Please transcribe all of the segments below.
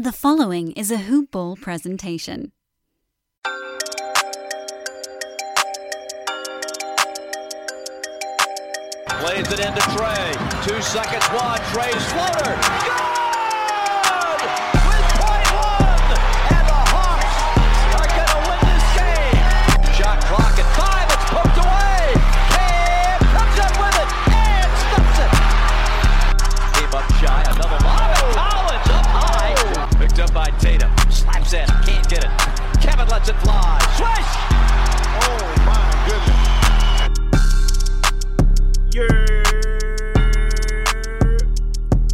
The following is a Hoop Ball presentation. Plays it into Trae. Two seconds wide. Trae's floater. Good! In. Can't get it. Kevin lets it fly. Swish! Oh my goodness. Yeah.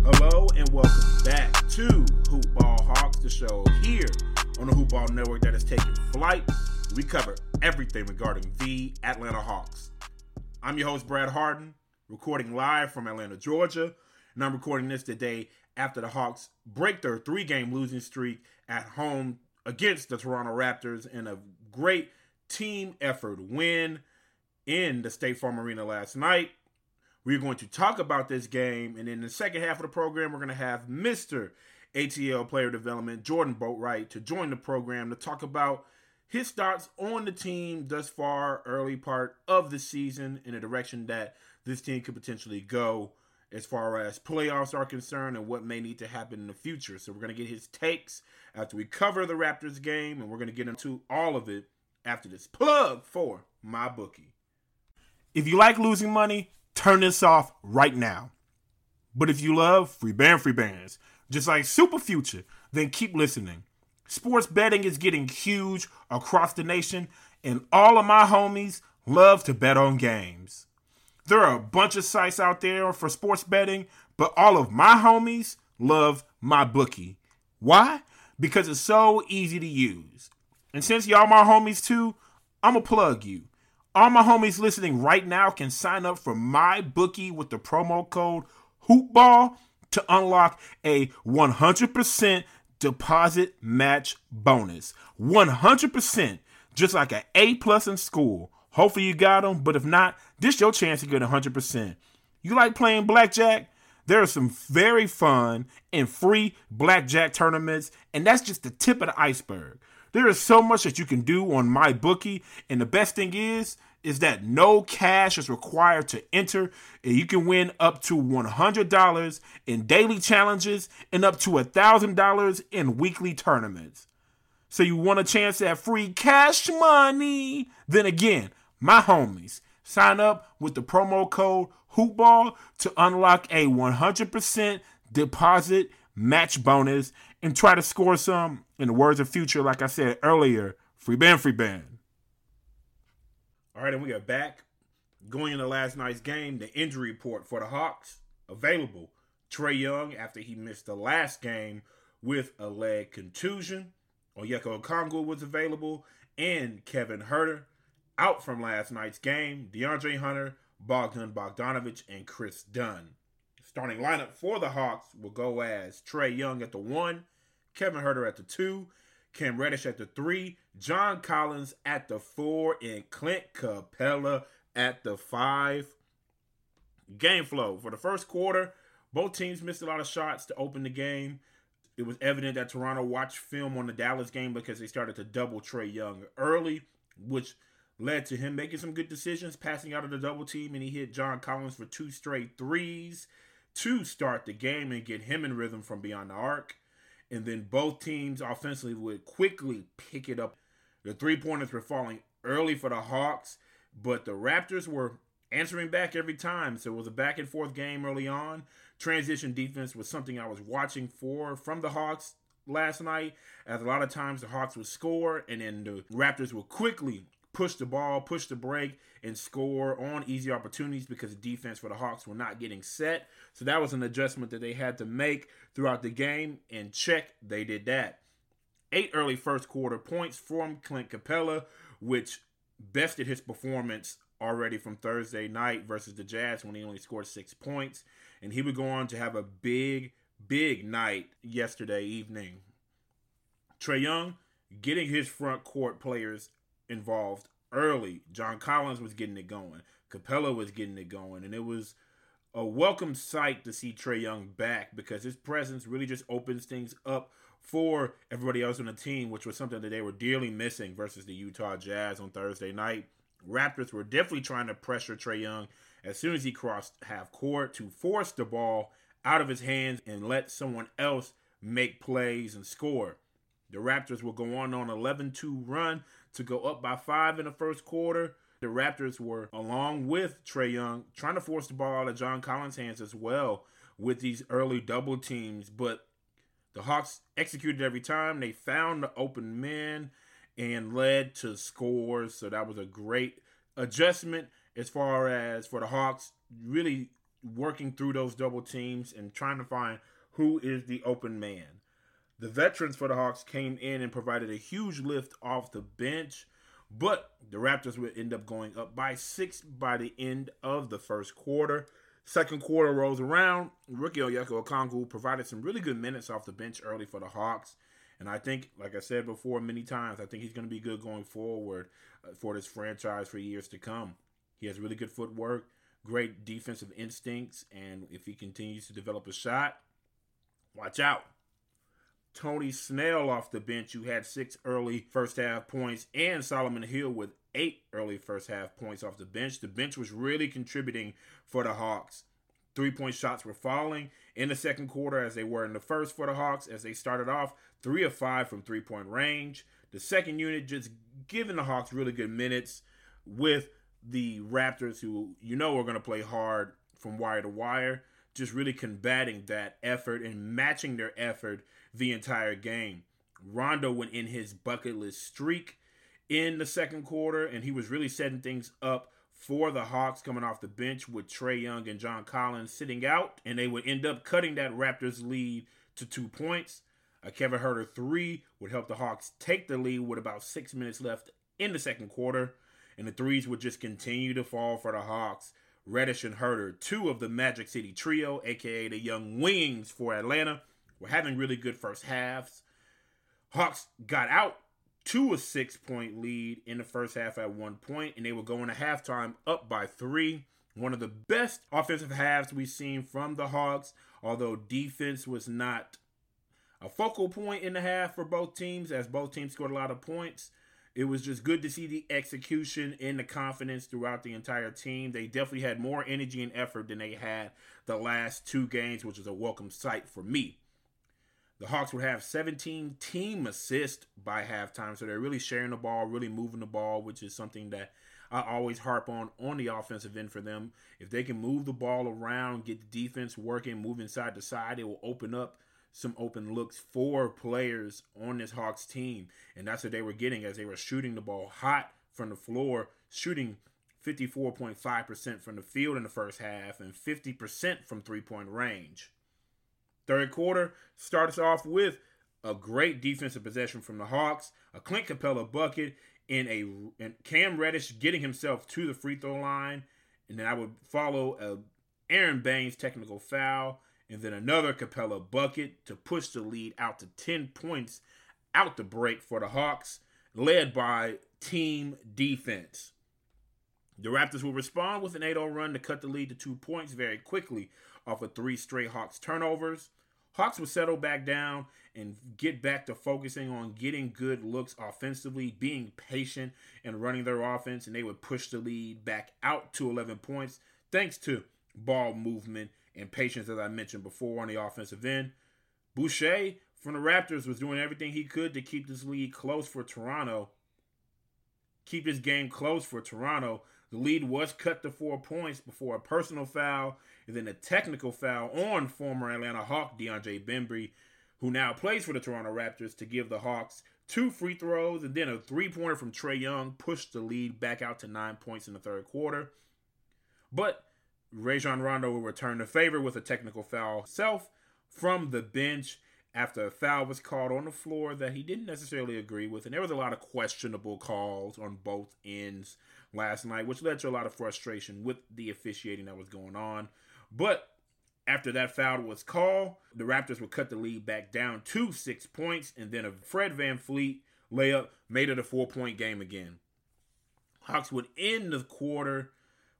Hello and welcome back to Hoop Ball Hawks, the show here on the Hoop Ball Network that is taking flight. We cover everything regarding the Atlanta Hawks. I'm your host, Brad Hardin, recording live from Atlanta, Georgia, and I'm recording this today after the Hawks break their three game losing streak at home against the Toronto Raptors in a great team effort win in the State Farm Arena last night. We're going to talk about this game, and in the second half of the program, we're going to have Mr. ATL Player Development, Jordan Boatwright, to join the program to talk about his thoughts on the team thus far, early part of the season, in a direction that this team could potentially go as far as playoffs are concerned and what may need to happen in the future. So we're going to get his takes after we cover the Raptors game, and we're going to get into all of it after this plug for MyBookie. If you like losing money, turn this off right now. But if you love free band free bands, just like Super Future, then keep listening. Sports betting is getting huge across the nation, and all of my homies love to bet on games. There are a bunch of sites out there for sports betting, but all of my homies love MyBookie. Why? Because it's so easy to use. And since y'all my homies too, I'm gonna plug you. All my homies listening right now can sign up for MyBookie with the promo code HOOPBALL to unlock a 100% deposit match bonus. 100%, just like an A plus in school. Hopefully you got them, but if not, this your chance to get 100%. You like playing blackjack? There are some very fun and free blackjack tournaments, and that's just the tip of the iceberg. There is so much that you can do on MyBookie, and the best thing is is that no cash is required to enter, and you can win up to $100 in daily challenges and up to $1,000 in weekly tournaments. So you want a chance at free cash money? Then again, my homies, sign up with the promo code HOOPBALL to unlock a 100% deposit match bonus and try to score some, in the words of Future, like I said earlier, free band, free band. All right, and we are back. Going into last night's game, the injury report for the Hawks available. Trae Young, after he missed the last game with a leg contusion. Onyeka Okongwu was available, and Kevin Huerter out from last night's game. DeAndre Hunter, Bogdan Bogdanovich, and Kris Dunn. Starting lineup for the Hawks will go as Trae Young at the one, Kevin Huerter at the two, Cam Reddish at the three, John Collins at the four, and Clint Capela at the five. Game flow for the first quarter, both teams missed a lot of shots to open the game. It was evident that Toronto watched film on the Dallas game because they started to double Trae Young early, which led to him making some good decisions, passing out of the double team, and he hit John Collins for two straight threes to start the game and get him in rhythm from beyond the arc. And then both teams offensively would quickly pick it up. The three pointers were falling early for the Hawks, but the Raptors were answering back every time. So it was a back and forth game early on. Transition defense was something I was watching for from the Hawks last night, as a lot of times the Hawks would score and then the Raptors would quickly push the ball, push the break, and score on easy opportunities because the defense for the Hawks were not getting set. So that was an adjustment that they had to make throughout the game. And check, they did that. Eight early first quarter points from Clint Capela, which bested his performance already from Thursday night versus the Jazz when he only scored six points. And he would go on to have a big, big night yesterday evening. Trae Young getting his front court players involved early. John Collins was getting it going. Capela was getting it going. And it was a welcome sight to see Trae Young back because his presence really just opens things up for everybody else on the team, which was something that they were dearly missing versus the Utah Jazz on Thursday night. Raptors were definitely trying to pressure Trae Young as soon as he crossed half court to force the ball out of his hands and let someone else make plays and score. The Raptors will go on on 11-2 run to go up by 5 in the first quarter. The Raptors were along with Trae Young trying to force the ball out of John Collins' hands as well with these early double teams, but the Hawks executed every time. They found the open men and led to scores. So that was a great adjustment as far as for the Hawks really working through those double teams and trying to find who is the open man. The veterans for the Hawks came in and provided a huge lift off the bench, but the Raptors would end up going up by six by the end of the first quarter. Second quarter rolls around. Rookie Onyeka Okongwu provided some really good minutes off the bench early for the Hawks. And I think, like I said before many times, I think he's going to be good going forward uh, for this franchise for years to come. He has really good footwork, great defensive instincts, and if he continues to develop a shot, watch out. Tony Snell off the bench, who had six early first half points, and Solomon Hill with eight early first half points off the bench. The bench was really contributing for the Hawks. Three point shots were falling in the second quarter as they were in the first for the Hawks as they started off three of five from three point range. The second unit just giving the Hawks really good minutes with the Raptors, who you know are going to play hard from wire to wire, just really combating that effort and matching their effort the entire game. Rondo went in his bucketless streak in the second quarter, and he was really setting things up for the Hawks coming off the bench with Trae Young and John Collins sitting out, and they would end up cutting that Raptors lead to two points. A Kevin Huerter three would help the Hawks take the lead with about six minutes left in the second quarter, and the threes would just continue to fall for the Hawks. Reddish and Huerter, two of the Magic City trio, aka the Young Wings for Atlanta, were having really good first halves. Hawks got out to a six point lead in the first half at one point, and they were going to halftime up by three. One of the best offensive halves we've seen from the Hawks, although defense was not a focal point in the half for both teams, as both teams scored a lot of points. It was just good to see the execution and the confidence throughout the entire team. They definitely had more energy and effort than they had the last two games, which is a welcome sight for me. The Hawks would have 17 team assists by halftime, so they're really sharing the ball, really moving the ball, which is something that I always harp on on the offensive end for them. If they can move the ball around, get the defense working, moving side to side, it will open up some open looks for players on this Hawks team. And that's what they were getting as they were shooting the ball hot from the floor, shooting 54.5% from the field in the first half and 50% from three point range. Third quarter starts off with a great defensive possession from the Hawks, a Clint Capela bucket, and a and Cam Reddish getting himself to the free throw line, and then I would follow a Aron Baynes technical foul, and then another Capela bucket to push the lead out to 10 points out the break for the Hawks, led by team defense. The Raptors will respond with an 8 0 run to cut the lead to two points very quickly off of three straight Hawks turnovers. Hawks would settle back down and get back to focusing on getting good looks offensively, being patient and running their offense, and they would push the lead back out to 11 points thanks to ball movement and patience, as I mentioned before, on the offensive end. Boucher from the Raptors was doing everything he could to keep this lead close for Toronto. Keep this game close for Toronto. The lead was cut to four points before a personal foul and then a technical foul on former Atlanta Hawk DeAndre Bembry, who now plays for the Toronto Raptors, to give the Hawks two free throws and then a three pointer from Trae Young pushed the lead back out to nine points in the third quarter. But Rajon Rondo will return the favor with a technical foul self from the bench after a foul was called on the floor that he didn't necessarily agree with. And there was a lot of questionable calls on both ends last night, which led to a lot of frustration with the officiating that was going on. But after that foul was called, the Raptors would cut the lead back down to six points, and then a Fred VanVleet layup made it a four point game again. Hawks would end the quarter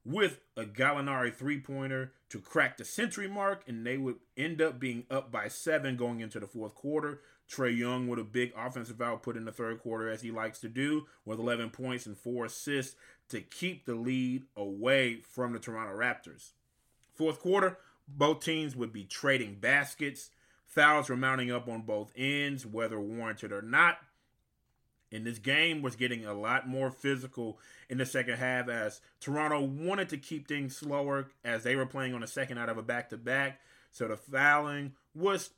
with a Gallinari three pointer to crack the century mark, and they would end up being up by seven going into the fourth quarter. Trae Young with a big offensive output in the third quarter, as he likes to do, with 11 points and four assists to keep the lead away from the Toronto Raptors. Fourth quarter, both teams would be trading baskets. Fouls were mounting up on both ends, whether warranted or not. And this game was getting a lot more physical in the second half as Toronto wanted to keep things slower as they were playing on the second out of a back to back. So the fouling was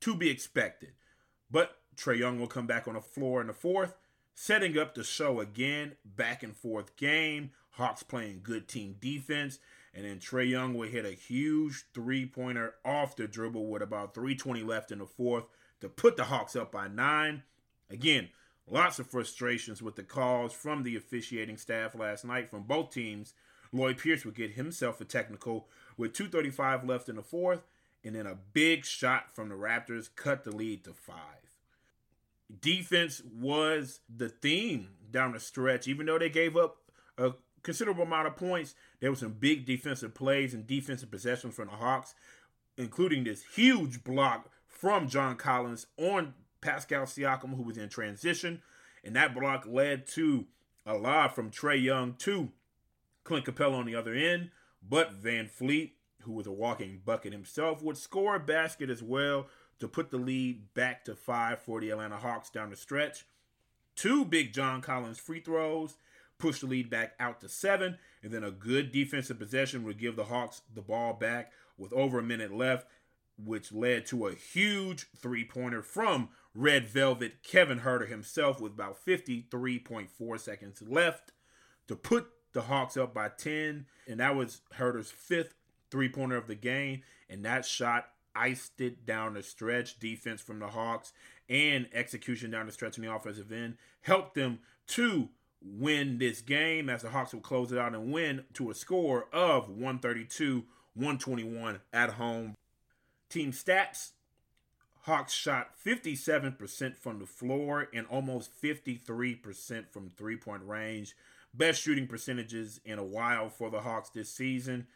to be expected. But Trae Young will come back on the floor in the fourth, setting up the show again. Back and forth game. Hawks playing good team defense. And then Trae Young would hit a huge three pointer off the dribble with about 320 left in the fourth to put the Hawks up by nine. Again, lots of frustrations with the calls from the officiating staff last night from both teams. Lloyd Pierce would get himself a technical with 235 left in the fourth, and then a big shot from the Raptors cut the lead to five. Defense was the theme down the stretch, even though they gave up a considerable amount of points. There were some big defensive plays and defensive possessions from the Hawks, including this huge block from John Collins on Pascal Siakam, who was in transition. And that block led to a lob from Trae Young to Clint Capela on the other end. But VanVleet, who was a walking bucket himself, would score a basket as well to put the lead back to five for the Atlanta Hawks down the stretch. Two big John Collins free throws push the lead back out to seven, and then a good defensive possession would give the Hawks the ball back with over a minute left, which led to a huge three pointer from Red Velvet Kevin Huerter himself with about 53.4 seconds left to put the Hawks up by 10. And that was Huerter's fifth three pointer of the game. And that shot iced it down the stretch. Defense from the Hawks and execution down the stretch in the offensive end helped them to win this game as the Hawks will close it out and win to a score of 132 121 at home. Team stats Hawks shot 57% from the floor and almost 53% from three point range. Best shooting percentages in a while for the Hawks this season.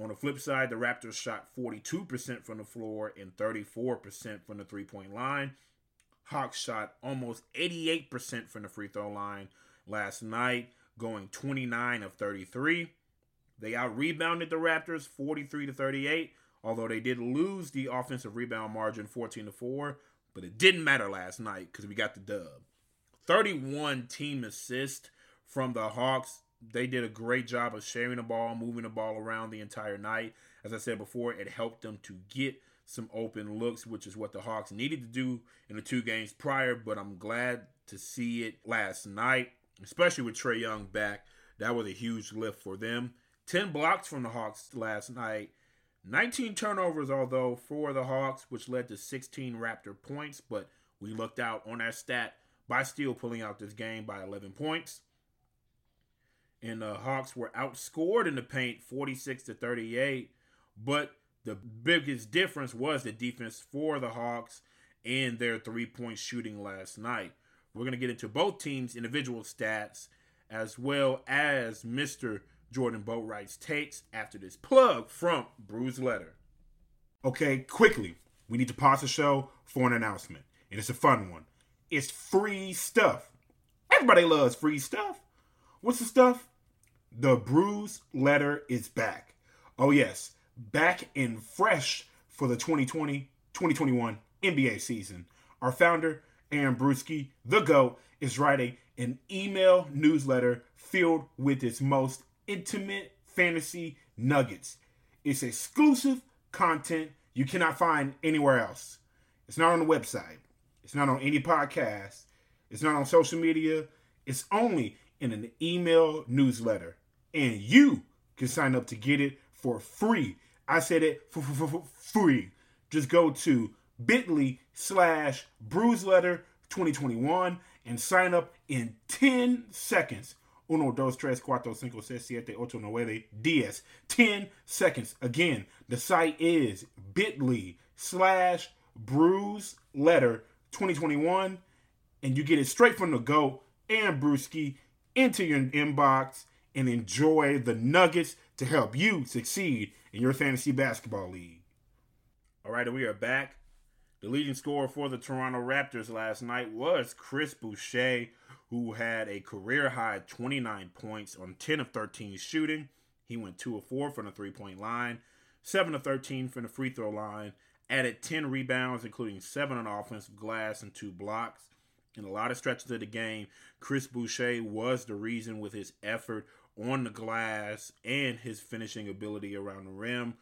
On the flip side, the Raptors shot 42% from the floor and 34% from the three point line. Hawks shot almost 88% from the free throw line last night, going 29 of 33. They out rebounded the Raptors 43 to 38, although they did lose the offensive rebound margin 14 to 4, but it didn't matter last night because we got the dub. 31 team assists from the Hawks. They did a great job of sharing the ball, moving the ball around the entire night. As I said before, it helped them to get some open looks, which is what the Hawks needed to do in the two games prior, but I'm glad to see it last night especially with Trae Young back. That was a huge lift for them. 10 blocks from the Hawks last night. 19 turnovers, although, for the Hawks, which led to 16 Raptor points, but we looked out on that stat by still pulling out this game by 11 points. And the Hawks were outscored in the paint 46 to 38, but the biggest difference was the defense for the Hawks and their three point shooting last night. We're going to get into both teams' individual stats as well as Mr. Jordan Boatwright's takes after this plug from Bruce Letter. Okay, quickly, we need to pause the show for an announcement, and it's a fun one. It's free stuff. Everybody loves free stuff. What's the stuff? The Bruce Letter is back. Oh, yes, back and fresh for the 2020 2021 NBA season. Our founder, Aaron Bruski, the GOAT, is writing an email newsletter filled with its most intimate fantasy nuggets. It's exclusive content you cannot find anywhere else. It's not on the website. It's not on any podcast. It's not on social media. It's only in an email newsletter. And you can sign up to get it for free. I said it for free. Just go to bit.ly slash bruiseletter 2021 and sign up in 10 seconds. Uno, dos, tres, cuatro, cinco, seis, siete, ocho, nueve, diez. 10 seconds. Again, the site is bit.ly slash bruise letter 2021 and you get it straight from the go and Bruski into your inbox and enjoy the nuggets to help you succeed in your fantasy basketball league. All right, we are back. The leading scorer for the Toronto Raptors last night was Chris Boucher, who had a career high 29 points on 10 of 13 shooting. He went 2 of 4 from the three point line, 7 of 13 from the free throw line, added 10 rebounds, including 7 on offensive glass and 2 blocks. In a lot of stretches of the game, Chris Boucher was the reason with his effort on the glass and his finishing ability around the rim.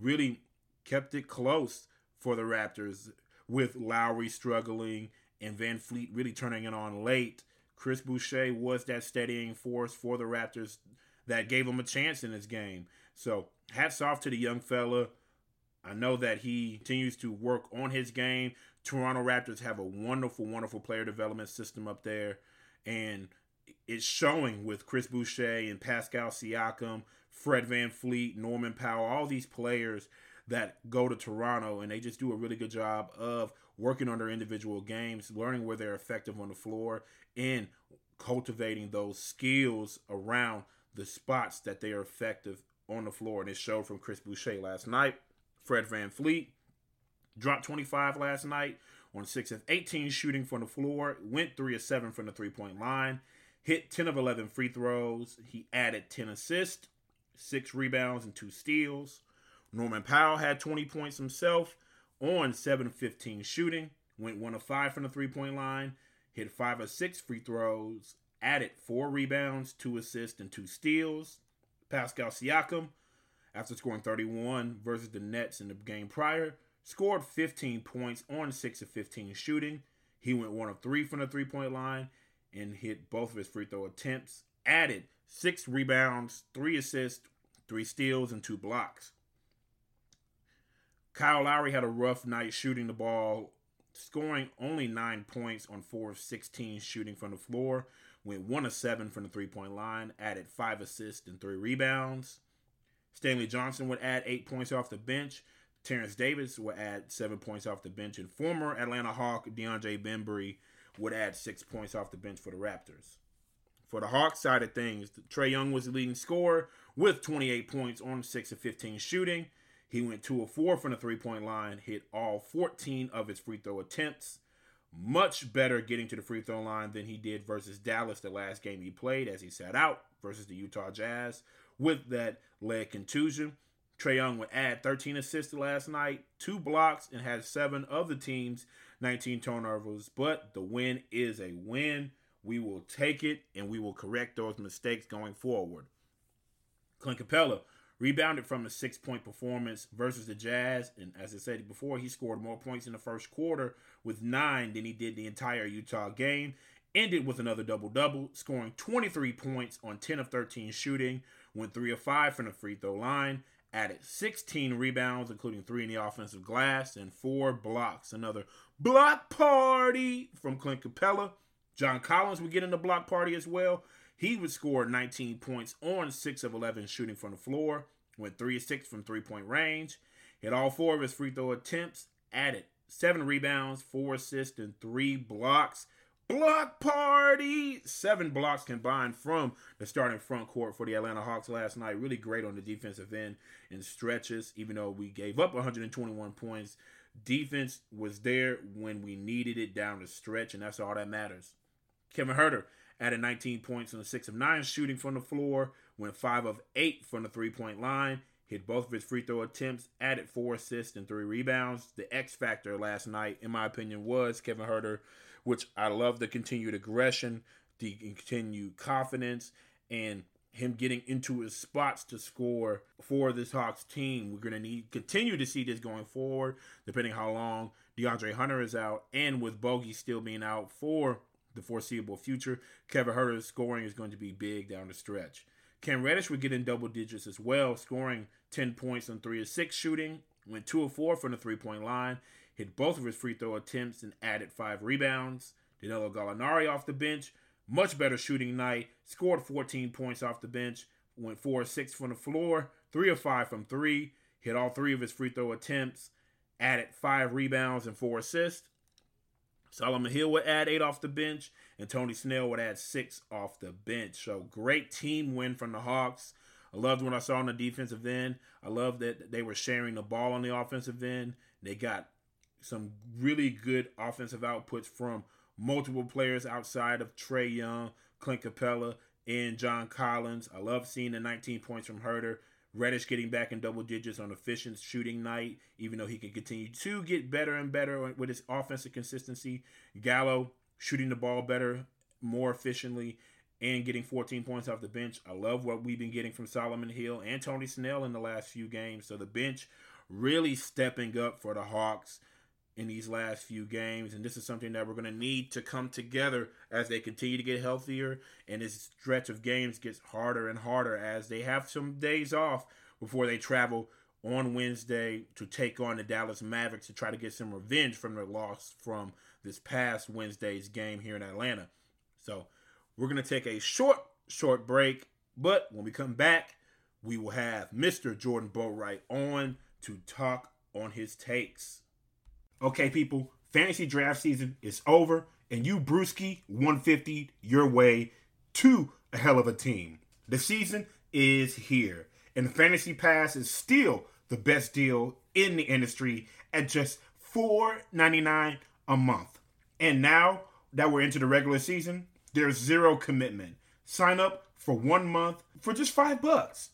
Really kept it close for the Raptors with Lowry struggling and VanVleet really turning it on late. Chris Boucher was that steadying force for the Raptors that gave him a chance in this game. So, hats off to the young fella. I know that he continues to work on his game. Toronto Raptors have a wonderful, wonderful player development system up there. And it's showing with Chris Boucher and Pascal Siakam, Fred VanVleet, Norman Powell, all these players that go to Toronto and they just do a really good job of working on their individual games, learning where they're effective on the floor, and cultivating those skills around the spots that they are effective on the floor. And it showed from Chris Boucher last night. Fred VanVleet dropped 25 last night on 6 of 18 shooting from the floor, went 3 of 7 from the three point line, hit 10 of 11 free throws. He added 10 assists, 6 rebounds, and 2 steals. Norman Powell had 20 points himself on 7 of 15 shooting, went 1 of 5 from the three point line, hit 5 of 6 free throws, added 4 rebounds, 2 assists, and 2 steals. Pascal Siakam, after scoring 31 versus the Nets in the game prior, scored 15 points on 6 of 15 shooting. He went 1 of 3 from the three point line and hit both of his free throw attempts, added 6 rebounds, 3 assists, 3 steals, and 2 blocks. Kyle Lowry had a rough night shooting the ball, scoring only 9 points on 4 of 16 shooting from the floor, went 1 of 7 from the three point line, added 5 assists and 3 rebounds. Stanley Johnson would add 8 points off the bench. Terence Davis would add 7 points off the bench. And former Atlanta Hawk DeAndre Bembry would add 6 points off the bench for the Raptors. For the Hawks side of things, Trae Young was the leading scorer with 28 points on 6 of 15 shooting. He went 2 of 4 from the three point line, hit all 14 of his free throw attempts. Much better getting to the free throw line than he did versus Dallas the last game he played as he sat out versus the Utah Jazz with that leg contusion. Trae Young would add 13 assists last night, two blocks, and had seven of the team's 19 turnovers. But the win is a win. We will take it and we will correct those mistakes going forward. Clint Capela rebounded from a six point performance versus the Jazz. And as I said before, he scored more points in the first quarter with nine than he did the entire Utah game. Ended with another double double, scoring 23 points on 10 of 13 shooting, went 3 of 5 from the free throw line, added 16 rebounds, including 3 in the offensive glass, and 4 blocks. Another block party from Clint Capela. John Collins would get in the block party as well. He would score 19 points on 6 of 11 shooting from the floor, went 3 of 6 from three point range, hit all four of his free throw attempts, added 7 rebounds, 4 assists, and 3 blocks. Block party! Seven blocks combined from the starting front court for the Atlanta Hawks last night. Really great on the defensive end in stretches, even though we gave up 121 points. Defense was there when we needed it down the stretch, and that's all that matters. Kevin Huerter added 19 points on the 6 of 9 shooting from the floor, went 5 of 8 from the three point line, hit both of his free throw attempts, added 4 assists and 3 rebounds. The X factor last night, in my opinion, was Kevin Huerter which I love the continued aggression, the continued confidence, and him getting into his spots to score for this Hawks team. We're going to need continue to see this going forward, depending how long DeAndre Hunter is out, and with Bogey still being out for the foreseeable future, Kevin Huerter's scoring is going to be big down the stretch. Cam Reddish would get in double digits as well, scoring 10 points on 3 of 6 shooting, went 2 of 4 from the three point line, hit both of his free throw attempts and added five rebounds. Danilo Gallinari off the bench, much better shooting night, scored 14 points off the bench, went 4 or 6 from the floor, 3 of 5 from 3, hit all three of his free throw attempts, added 5 rebounds and 4 assists. Solomon Hill would add 8 off the bench, and Tony Snell would add 6 off the bench. So great team win from the Hawks. I loved what I saw on the defensive end. I love that they were sharing the ball on the offensive end. They got some really good offensive outputs from multiple players outside of Trae Young, Clint Capela, and John Collins. I love seeing the 19 points from Huerter. Reddish getting back in double digits on efficient shooting night, even though he can continue to get better and better with his offensive consistency. Gallo shooting the ball better, more efficiently, and getting 14 points off the bench. I love what we've been getting from Solomon Hill and Tony Snell in the last few games. So the bench really stepping up for the Hawks in these last few games. And this is something that we're going to need to come together as they continue to get healthier and this stretch of games gets harder and harder as they have some days off before they travel on Wednesday to take on the Dallas Mavericks to try to get some revenge from their loss from this past Wednesday's game here in Atlanta. So we're going to take a short, short break. But when we come back, we will have Mr. Jordan Boatwright on to talk on his takes. Okay, people, fantasy draft season is over, and you Bruski 150 your way to a hell of a team. The season is here, and Fantasy Pass is still the best deal in the industry at just $4.99 a month. And now that we're into the regular season, there's zero commitment. Sign up for one month for just five bucks.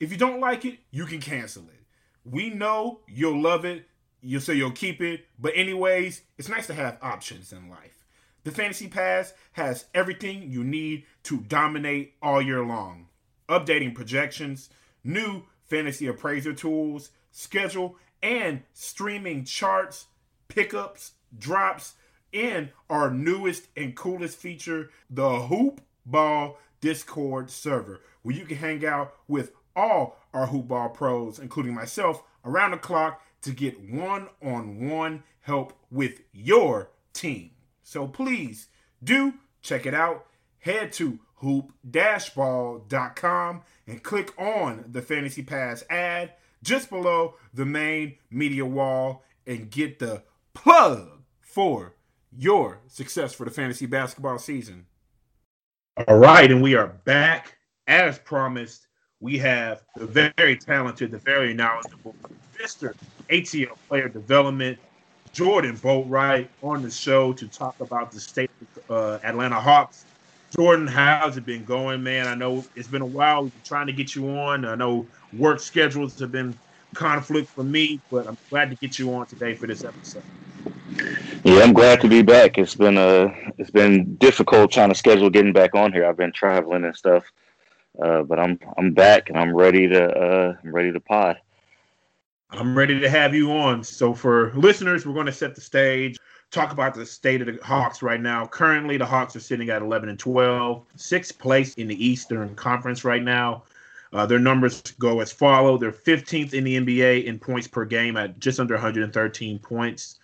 If you don't like it, you can cancel it. We know you'll love it. You'll say you'll keep it. But, anyways, it's nice to have options in life. The Fantasy Pass has everything you need to dominate all year long updating projections, new fantasy appraiser tools, schedule, and streaming charts, pickups, drops, and our newest and coolest feature, the Hoop Ball Discord server, where you can hang out with all our Hoop Ball pros, including myself, around the clock to get one on one help with your team. So please do check it out. Head to hoop-ball.com and click on the Fantasy Pass ad just below the main media wall and get the plug for your success for the fantasy basketball season. All right, and we are back. As promised, we have the very talented, the very knowledgeable Mr. ATL player development, Jordan Boatwright, on the show to talk about the state of uh, Atlanta Hawks. Jordan, how's it been going, man? I know it's been a while. We've been trying to get you on. I know work schedules have been conflict for me, but I'm glad to get you on today for this episode. Yeah, I'm glad to be back. It's been uh it's been difficult trying to schedule getting back on here. I've been traveling and stuff. Uh, but I'm I'm back and I'm ready to uh I'm ready to pod. I'm ready to have you on. So for listeners, we're going to set the stage, talk about the state of the Hawks right now. Currently, the Hawks are sitting at 11 and 12, sixth place in the Eastern Conference right now. Uh, their numbers go as follow. They're 15th in the NBA in points per game at just under 113 points.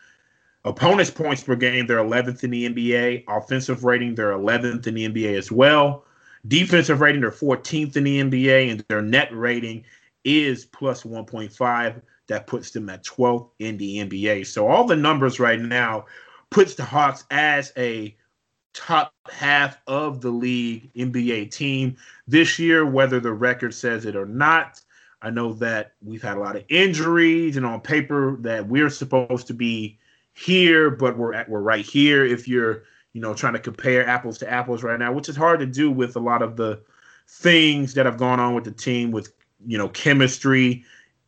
Opponents' points per game, they're 11th in the NBA. Offensive rating, they're 11th in the NBA as well. Defensive rating, they're 14th in the NBA, and their net rating is plus 1.5. That puts them at 12th in the NBA. So all the numbers right now puts the Hawks as a top half of the league NBA team this year, whether the record says it or not. I know that we've had a lot of injuries, and on paper that we're supposed to be here, but we're at, we're right here. If you're you know trying to compare apples to apples right now, which is hard to do with a lot of the things that have gone on with the team, with you know chemistry,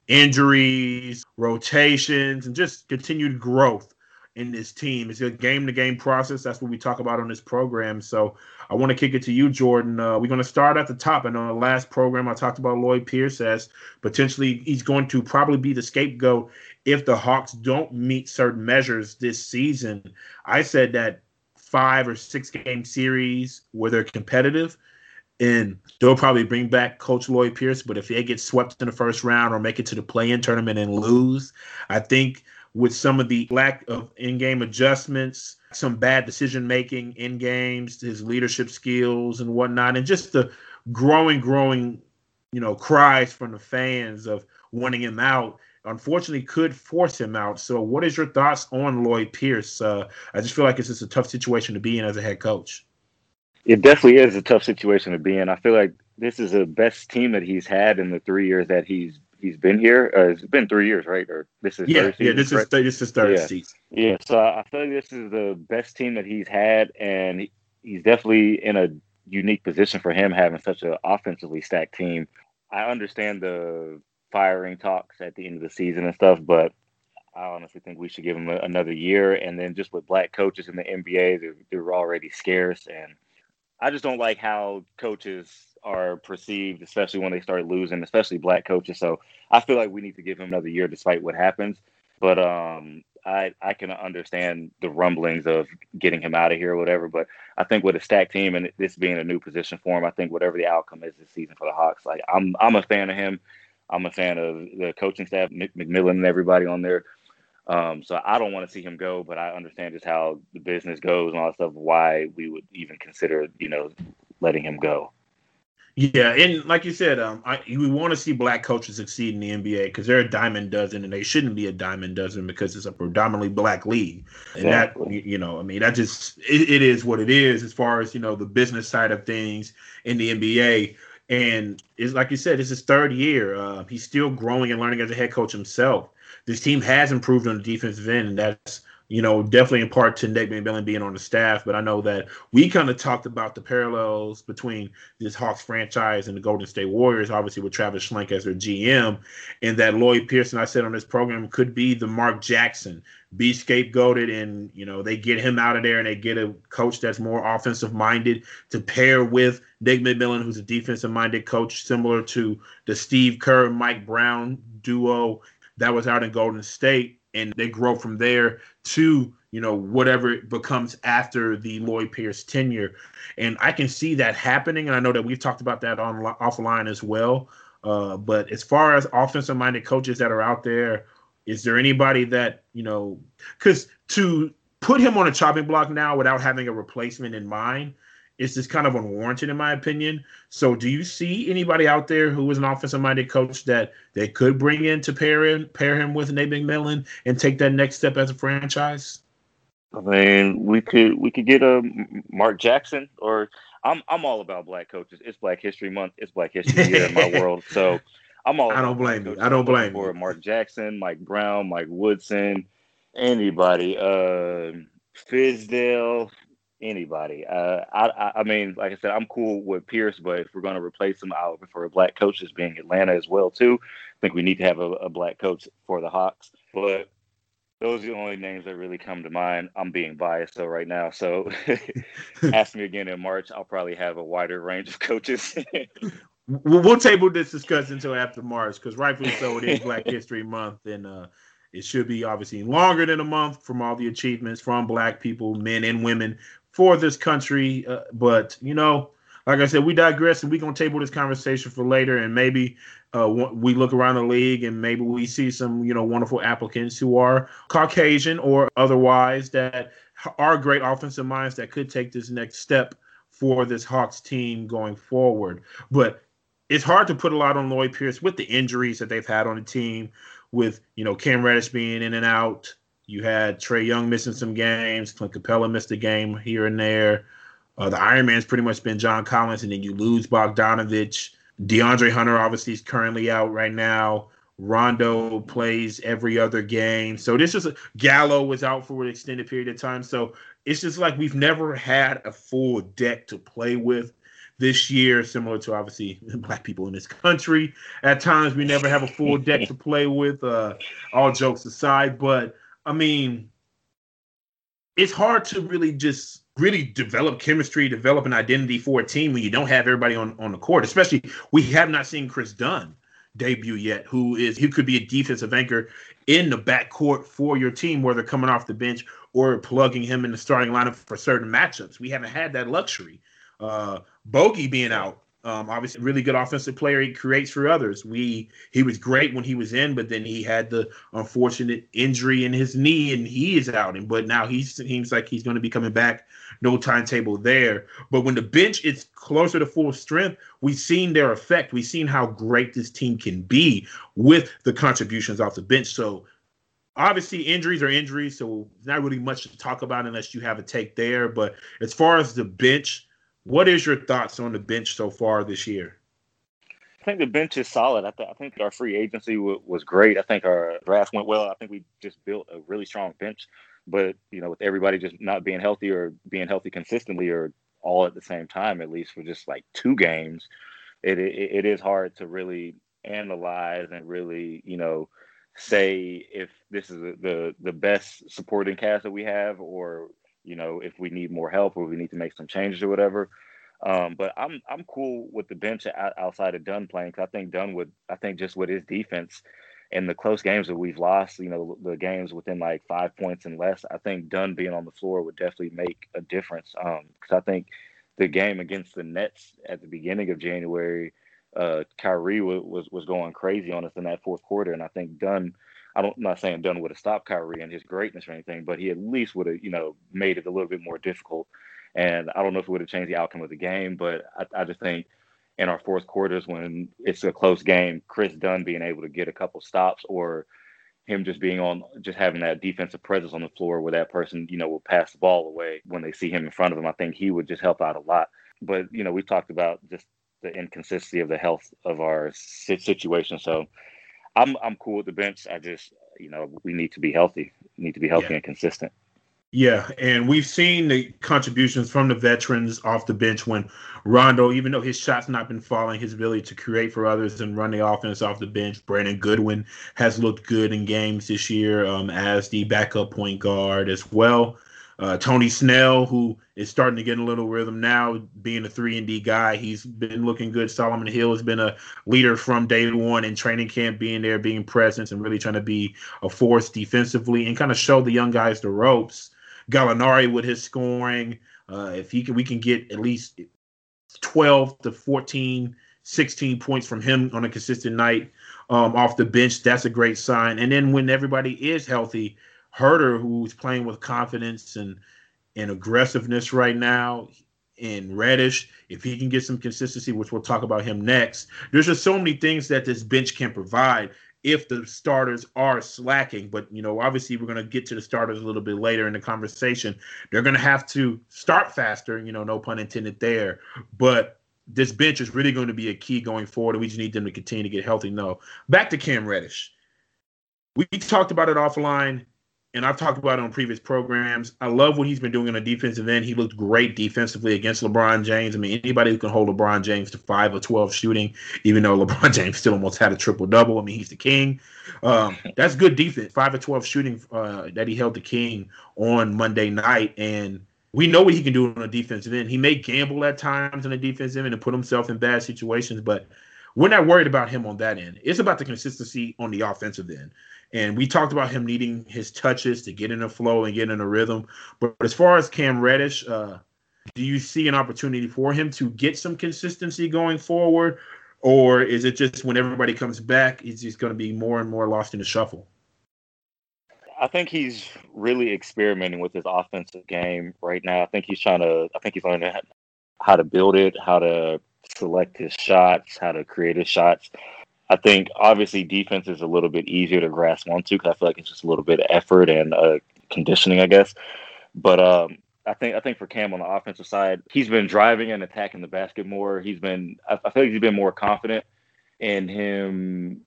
injuries, rotations, and just continued growth in this team. It's a game to game process. That's what we talk about on this program. So I want to kick it to you, Jordan. Uh, we're going to start at the top. And on the last program I talked about Lloyd Pierce as potentially he's going to probably be the scapegoat if the Hawks don't meet certain measures this season. I said that five or six game series where they're competitive and they'll probably bring back Coach Lloyd Pierce. But if they get swept in the first round or make it to the play in tournament and lose, I think with some of the lack of in game adjustments, some bad decision making in games, his leadership skills and whatnot, and just the growing, growing, you know, cries from the fans of wanting him out unfortunately could force him out. So, what is your thoughts on Lloyd Pierce? Uh, I just feel like it's just a tough situation to be in as a head coach. It definitely is a tough situation to be in. I feel like this is the best team that he's had in the three years that he's he's been here. Uh, it's been three years, right? Or this is yeah, yeah. This is th- this is third yeah. season. Yeah, so I feel like this is the best team that he's had, and he's definitely in a unique position for him having such an offensively stacked team. I understand the firing talks at the end of the season and stuff, but I honestly think we should give him a, another year. And then just with black coaches in the NBA, they're, they're already scarce, and I just don't like how coaches are perceived, especially when they start losing, especially black coaches. So I feel like we need to give him another year despite what happens. But um, I I can understand the rumblings of getting him out of here or whatever. But I think with a stacked team and this being a new position for him, I think whatever the outcome is this season for the Hawks, like I'm I'm a fan of him. I'm a fan of the coaching staff, McMillan and everybody on there. Um, so I don't want to see him go, but I understand just how the business goes and all that stuff. Why we would even consider, you know, letting him go. Yeah, and like you said, um, I, we want to see black coaches succeed in the NBA because they're a diamond dozen, and they shouldn't be a diamond dozen because it's a predominantly black league. And exactly. that, you know, I mean, that just it, it is what it is as far as you know the business side of things in the NBA. And it's like you said, it's his third year. Uh, he's still growing and learning as a head coach himself. This team has improved on the defensive end, and that's you know, definitely in part to Nick McMillan being on the staff, but I know that we kind of talked about the parallels between this Hawks franchise and the Golden State Warriors, obviously with Travis Schlenk as their GM, and that Lloyd Pearson, I said on this program, could be the Mark Jackson, be scapegoated, and you know they get him out of there and they get a coach that's more offensive minded to pair with Nick McMillan, who's a defensive minded coach, similar to the Steve Kerr Mike Brown duo that was out in Golden State and they grow from there to you know whatever it becomes after the Lloyd Pierce tenure, and I can see that happening. And I know that we've talked about that on offline as well. Uh, but as far as offensive minded coaches that are out there, is there anybody that you know? Because to put him on a chopping block now without having a replacement in mind is just kind of unwarranted in my opinion. So do you see anybody out there who is an offensive minded coach that they could bring in to pair in pair him with Nate McMillan and take that next step as a franchise? I mean, we could we could get a Mark Jackson or I'm I'm all about black coaches. It's Black History Month. It's Black History Year in my world. So I'm all. I don't blame you. I don't blame for you. Mark Jackson, Mike Brown, Mike Woodson, anybody. Uh, Fizdale, anybody. Uh, I, I mean, like I said, I'm cool with Pierce, but if we're going to replace him, I would prefer a black coach as being Atlanta as well too. I think we need to have a, a black coach for the Hawks, but those are the only names that really come to mind. I'm being biased though right now, so ask me again in March. I'll probably have a wider range of coaches. we'll table this discussion until after March because rightfully so, it is Black History Month, and uh, it should be obviously longer than a month from all the achievements from Black people, men and women for this country. Uh, but you know, like I said, we digress, and we're gonna table this conversation for later, and maybe uh, we look around the league, and maybe we see some you know wonderful applicants who are Caucasian or otherwise that are great offensive minds that could take this next step for this Hawks team going forward. But it's hard to put a lot on Lloyd Pierce with the injuries that they've had on the team, with you know Cam Reddish being in and out, you had Trae Young missing some games. Clint Capela missed a game here and there. Uh, the Iron Man's pretty much been John Collins, and then you lose Bogdanovich. DeAndre Hunter obviously is currently out right now. Rondo plays every other game. So this is a Gallo was out for an extended period of time. So it's just like we've never had a full deck to play with this year, similar to obviously black people in this country. At times we never have a full deck to play with, uh, all jokes aside. But I mean, it's hard to really just really develop chemistry, develop an identity for a team when you don't have everybody on, on the court. Especially, we have not seen Kris Dunn debut yet, who is he could be a defensive anchor in the backcourt for your team, whether coming off the bench or plugging him in the starting lineup for certain matchups. We haven't had that luxury. Uh, Bogey being out um, obviously, really good offensive player. He creates for others. We he was great when he was in, but then he had the unfortunate injury in his knee, and he is out. And but now he seems like he's going to be coming back. No timetable there. But when the bench is closer to full strength, we've seen their effect. We've seen how great this team can be with the contributions off the bench. So obviously injuries are injuries, so not really much to talk about unless you have a take there. But as far as the bench What is your thoughts on the bench so far this year? I think the bench is solid. I, th- I think our free agency w- was great. I think our draft went well. I think we just built a really strong bench. But you know, with everybody just not being healthy or being healthy consistently or all at the same time, at least for just like two games, it, it, it is hard to really analyze and really you know say if this is the the best supporting cast that we have or you know if we need more help or we need to make some changes or whatever um, but I'm I'm cool with the bench outside of Dunn playing because I think Dunn would I think just with his defense and the close games that we've lost, you know, the games within like five points and less, I think Dunn being on the floor would definitely make a difference. Because um, I think the game against the Nets at the beginning of January, uh, Kyrie was was going crazy on us in that fourth quarter, and I think Dunn. I don't, I'm not saying Dunn would have stopped Kyrie and his greatness or anything, but he at least would have, you know, made it a little bit more difficult and I don't know if it would have changed the outcome of the game, but I, I just think in our fourth quarters when it's a close game, Kris Dunn being able to get a couple stops or him just being on just having that defensive presence on the floor where that person, you know, will pass the ball away when they see him in front of them. I think he would just help out a lot. But, you know, we talked about just the inconsistency of the health of our situation. So I'm I'm cool with the bench. I just, you know, we need to be healthy. We need to be healthy yeah. and consistent. Yeah, and we've seen the contributions from the veterans off the bench when Rondo, even though his shots not been falling, his ability to create for others and run the offense off the bench. Brandon Goodwin has looked good in games this year um, as the backup point guard as well. Uh, Tony Snell, who is starting to get a little rhythm now, being a three and D guy, he's been looking good. Solomon Hill has been a leader from day one in training camp, being there, being present, and really trying to be a force defensively and kind of show the young guys the ropes Gallinari with his scoring. Uh, if he can, we can get at least 12 to 14, 16 points from him on a consistent night um, off the bench. That's a great sign. And then when everybody is healthy, Huerter, who's playing with confidence and and aggressiveness right now, and Reddish, if he can get some consistency, which we'll talk about him next, there's just so many things that this bench can provide if the starters are slacking. But you know, obviously, we're going to get to the starters a little bit later in the conversation. They're going to have to start faster. You know, no pun intended there. But this bench is really going to be a key going forward, and we just need them to continue to get healthy. No, back to Cam Reddish. We talked about it offline and I've talked about it on previous programs. I love what he's been doing on the defensive end. He looked great defensively against LeBron James. I mean, anybody who can hold LeBron James to five or twelve shooting, even though LeBron James still almost had a triple double. I mean, he's the king. Um, that's good defense. Five or twelve shooting uh, that he held the king on Monday night, and we know what he can do on the defensive end. He may gamble at times on the defensive end and put himself in bad situations, but we're not worried about him on that end. It's about the consistency on the offensive end. And we talked about him needing his touches to get in a flow and get in a rhythm. But as far as Cam Reddish, uh, do you see an opportunity for him to get some consistency going forward? Or is it just when everybody comes back, he's just going to be more and more lost in the shuffle? I think he's really experimenting with his offensive game right now. I think he's trying to, I think he's learning how to build it, how to select his shots, how to create his shots. I think obviously defense is a little bit easier to grasp onto because I feel like it's just a little bit of effort and uh, conditioning, I guess. But um, I think I think for Cam on the offensive side, he's been driving and attacking the basket more. He's been I, I feel like he's been more confident in him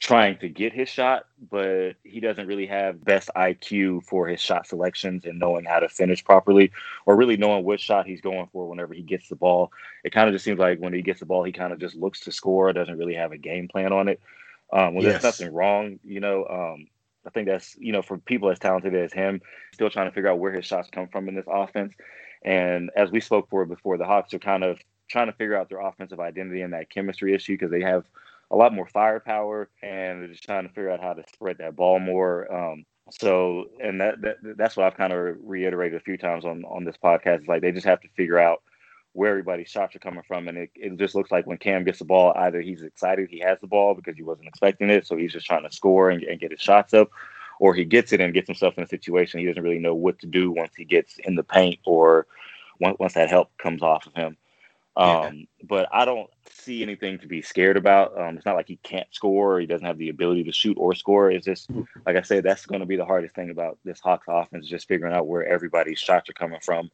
trying to get his shot, but he doesn't really have best IQ for his shot selections and knowing how to finish properly or really knowing which shot he's going for whenever he gets the ball. It kind of just seems like when he gets the ball, he kind of just looks to score, doesn't really have a game plan on it. Um, well, yes. there's nothing wrong, you know. Um, I think that's, you know, for people as talented as him, still trying to figure out where his shots come from in this offense. And as we spoke for before, the Hawks are kind of trying to figure out their offensive identity and that chemistry issue because they have – a lot more firepower, and they're just trying to figure out how to spread that ball more. Um, so, and that, that that's what I've kind of reiterated a few times on on this podcast. Is like they just have to figure out where everybody's shots are coming from, and it, it just looks like when Cam gets the ball, either he's excited he has the ball because he wasn't expecting it, so he's just trying to score and, and get his shots up, or he gets it and gets himself in a situation he doesn't really know what to do once he gets in the paint or once, once that help comes off of him. Um, yeah. But I don't see anything to be scared about. Um, it's not like he can't score or he doesn't have the ability to shoot or score. It's just, mm. like I said, that's going to be the hardest thing about this Hawks offense, just figuring out where everybody's shots are coming from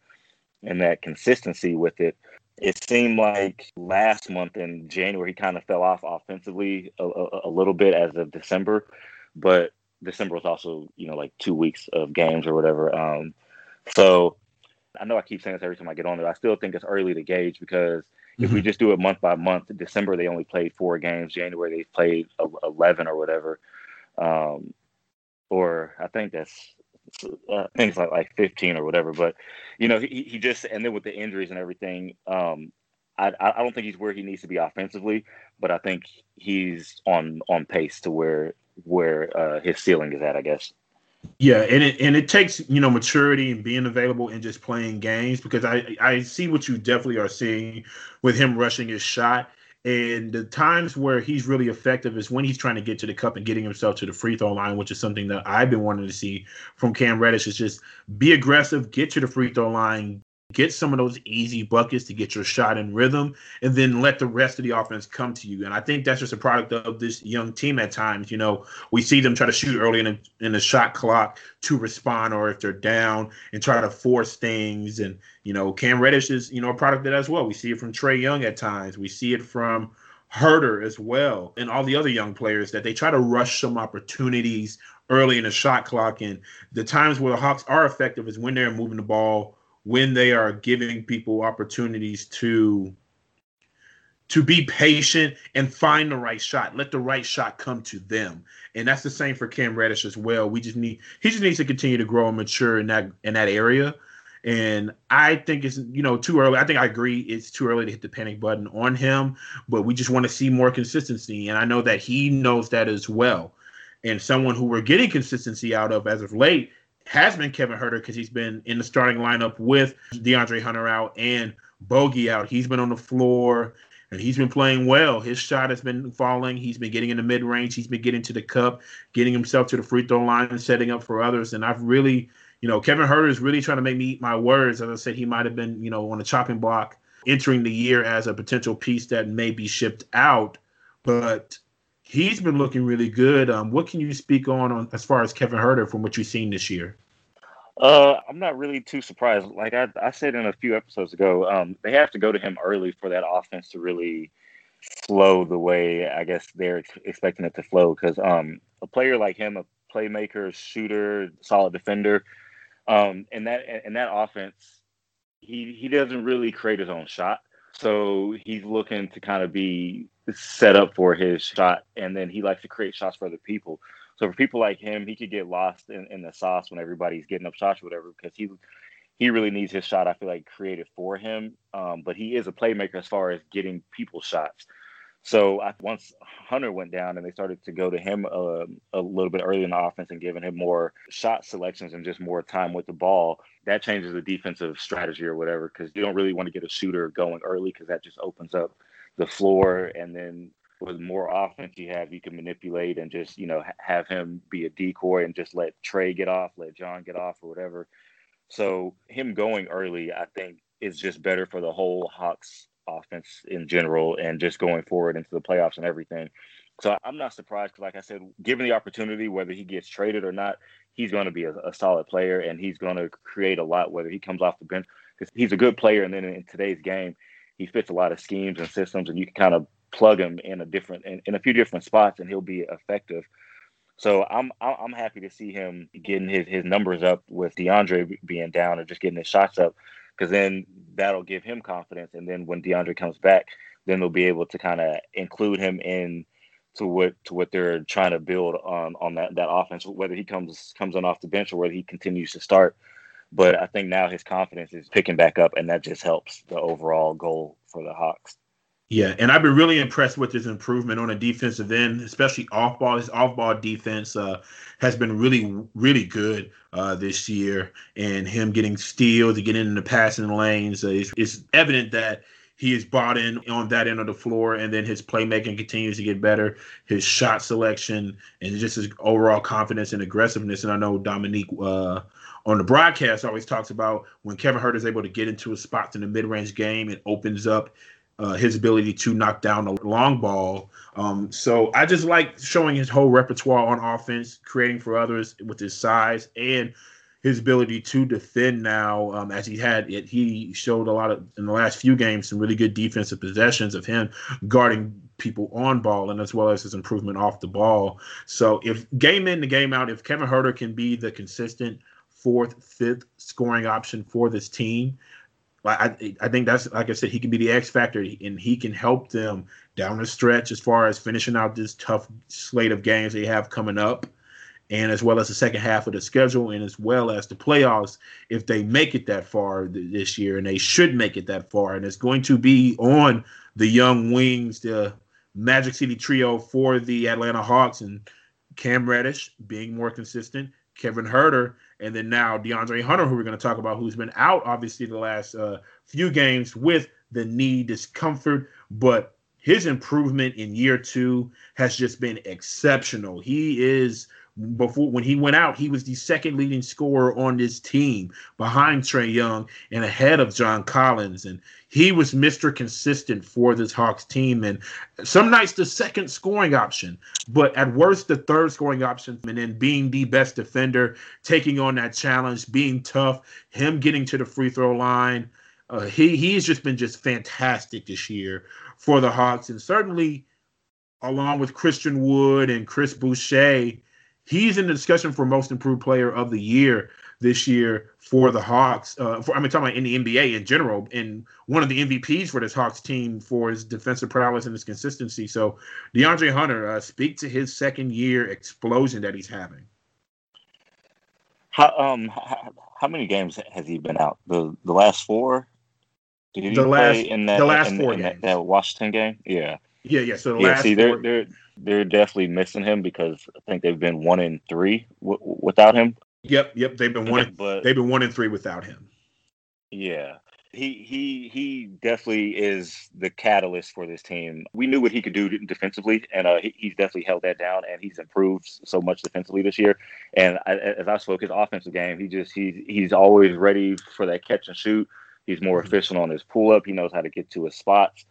and that consistency with it. it seemed like last month in January he kind of fell off offensively a, a, a, little bit as of December, but December was also you know like two weeks of games or whatever. Um, so I know I keep saying this every time I get on there. I still think it's early to gauge because mm-hmm. if we mm-hmm. just do it month by month, December they only played four games. January they played eleven or whatever, um, or I think that's uh, things like like 15 or whatever. But you know, he, he just and then with the injuries and everything, um, I I don't think he's where he needs to be offensively, but I think he's on on pace to where where uh, his ceiling is at, I guess. Yeah, and it and it takes you know maturity and being available and just playing games because I I see what you definitely are seeing with him rushing his shot and the times where he's really effective is when he's trying to get to the cup and getting himself to the free throw line, which is something that I've been wanting to see from Cam Reddish. Is just be aggressive, get to the free throw line, get some of those easy buckets to get your shot in rhythm, and then let the rest of the offense come to you. And I think that's just a product of this young team at times. You know, we see them try to shoot early in the, in the shot clock to respond, or if they're down and try to force things. And, you know, Cam Reddish is, you know, a product of that as well. We see it from Trae Young at times. We see it from Huerter as well, and all the other young players that they try to rush some opportunities early in the shot clock. And the times where the Hawks are effective is when they're moving the ball when they are giving people opportunities to to be patient and find the right shot. Let the right shot come to them. And that's the same for Cam Reddish as well. We just need he just needs to continue to grow and mature in that in that area. And I think it's you know too early. I think I agree it's too early to hit the panic button on him, but we just want to see more consistency. And I know that he knows that as well. And someone who we're getting consistency out of as of late has been Kevin Huerter because he's been in the starting lineup with DeAndre Hunter out and Bogi out. He's been on the floor and he's been playing well. His shot has been falling. He's been getting in the mid range. He's been getting to the cup, getting himself to the free throw line and setting up for others. And I've really, you know, Kevin Huerter is really trying to make me eat my words. As I said, he might have been, you know, on the chopping block entering the year as a potential piece that may be shipped out. But he's been looking really good. Um, what can you speak on, on as far as Kevin Huerter from what you've seen this year? Uh, I'm not really too surprised. Like I, I said in a few episodes ago, um, they have to go to him early for that offense to really flow the way I guess they're ex- expecting it to flow. Because um, a player like him, a playmaker, shooter, solid defender, um, and that and that offense, he he doesn't really create his own shot. So he's looking to kind of be set up for his shot, and then he likes to create shots for other people. So for people like him, he could get lost in, in the sauce when everybody's getting up shots or whatever, because he he really needs his shot. I feel like created for him, um, but he is a playmaker as far as getting people shots. So I, once Hunter went down and they started to go to him uh, a little bit early in the offense and giving him more shot selections and just more time with the ball, that changes the defensive strategy or whatever because you don't really want to get a shooter going early because that just opens up the floor and then with more offense you have, you can manipulate and just you know have him be a decoy and just let Trae get off, let John get off or whatever. So him going early, I think, is just better for the whole Hawks offense in general and just going forward into the playoffs and everything. So I'm not surprised because, like I said, given the opportunity, whether he gets traded or not, he's going to be a, a solid player and he's going to create a lot, whether he comes off the bench because he's a good player. And then in today's game, he fits a lot of schemes and systems, and you can kind of plug him in a different in, in a few different spots, and he'll be effective. So I'm I'm happy to see him getting his his numbers up with DeAndre being down and just getting his shots up, because then that'll give him confidence, and then when DeAndre comes back, then they'll be able to kind of include him in to what to what they're trying to build on on that that offense, whether he comes comes on off the bench or whether he continues to start. But I think now his confidence is picking back up, and that just helps the overall goal for the Hawks. Yeah, and I've been really impressed with his improvement on a defensive end, especially off ball. His off ball defense uh, has been really, really good uh, this year, and him getting steals to get in the passing lanes uh, is evident that he is bought in on that end of the floor, and then his playmaking continues to get better. His shot selection and just his overall confidence and aggressiveness. And I know Dominique uh, on the broadcast always talks about when Kevin Huerter is able to get into his spots in the mid-range game, it opens up uh, his ability to knock down the long ball. Um, so I just like showing his whole repertoire on offense, creating for others with his size and his ability to defend now, um, as he had it, he showed a lot of in the last few games some really good defensive possessions of him guarding people on ball and as well as his improvement off the ball. So if game in the game out, if Kevin Huerter can be the consistent fourth, fifth scoring option for this team, I, I think that's like I said, he can be the X factor and he can help them down the stretch as far as finishing out this tough slate of games they have coming up and as well as the second half of the schedule, and as well as the playoffs if they make it that far th- this year, and they should make it that far. And it's going to be on the young wings, the Magic City trio for the Atlanta Hawks, and Cam Reddish being more consistent, Kevin Huerter, and then now DeAndre Hunter, who we're going to talk about, who's been out obviously the last uh, few games with the knee discomfort, but his improvement in year two has just been exceptional. He is before when he went out, he was the second leading scorer on this team behind Trae Young and ahead of John Collins. And he was Mr. Consistent for this Hawks team. And some nights the second scoring option, but at worst the third scoring option. And then being the best defender, taking on that challenge, being tough, him getting to the free throw line. Uh, he he's just been just fantastic this year for the Hawks, and certainly along with Christian Wood and Chris Boucher He's in the discussion for most improved player of the year this year for the Hawks. Uh, for, I mean, talking about in the NBA in general, and one of the MVPs for this Hawks team for his defensive prowess and his consistency. So, DeAndre Hunter, uh, speak to his second year explosion that he's having. How um how, how many games has he been out? The the last four. Did the last in that the last in, four in games. That, that Washington game? Yeah. Yeah, yeah. So the yeah, last see, they're, they're they're definitely missing him because I think they've been one in three w- without him. Yep, yep. They've been one. but they've been one in three without him. Yeah, he he he definitely is the catalyst for this team. We knew what he could do defensively, and uh, he, he's definitely held that down, and he's improved so much defensively this year. And I, as I spoke, his offensive game, he just he's he's always ready for that catch and shoot. He's more mm-hmm. efficient on his pull up. He knows how to get to his spots.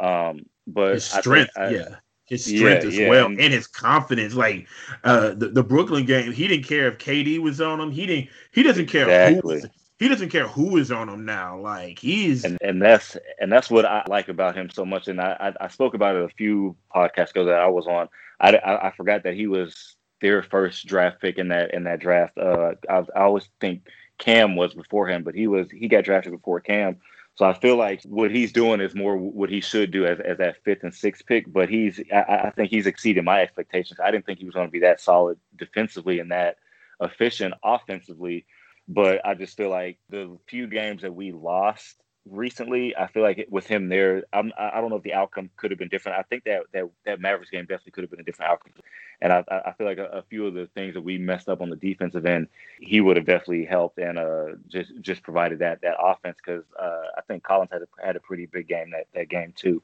Um, but his strength, I, yeah, his strength yeah, as yeah. well, and, and, his confidence. Like uh, the the Brooklyn game, he didn't care if KD was on him. He didn't. He doesn't care exactly. who. He doesn't care who is on him now. Like he's and, and that's and that's what I like about him so much. And I, I, I spoke about it a few podcasts ago that I was on. I, I, I forgot that he was their first draft pick in that in that draft. Uh, I, I always think Cam was before him, but he was he got drafted before Cam. So I feel like what he's doing is more what he should do as, as that fifth and sixth pick. But he's I, I think he's exceeded my expectations. I didn't think he was going to be that solid defensively and that efficient offensively. But I just feel like the few games that we lost recently, I feel like with him there, I'm, I don't know if the outcome could have been different. I think that that that Mavericks game definitely could have been a different outcome. And I, I feel like a, a, few of the things that we messed up on the defensive end, he would have definitely helped and uh, just just provided that that offense because uh, I think Collins had a, had a pretty big game that, that game too.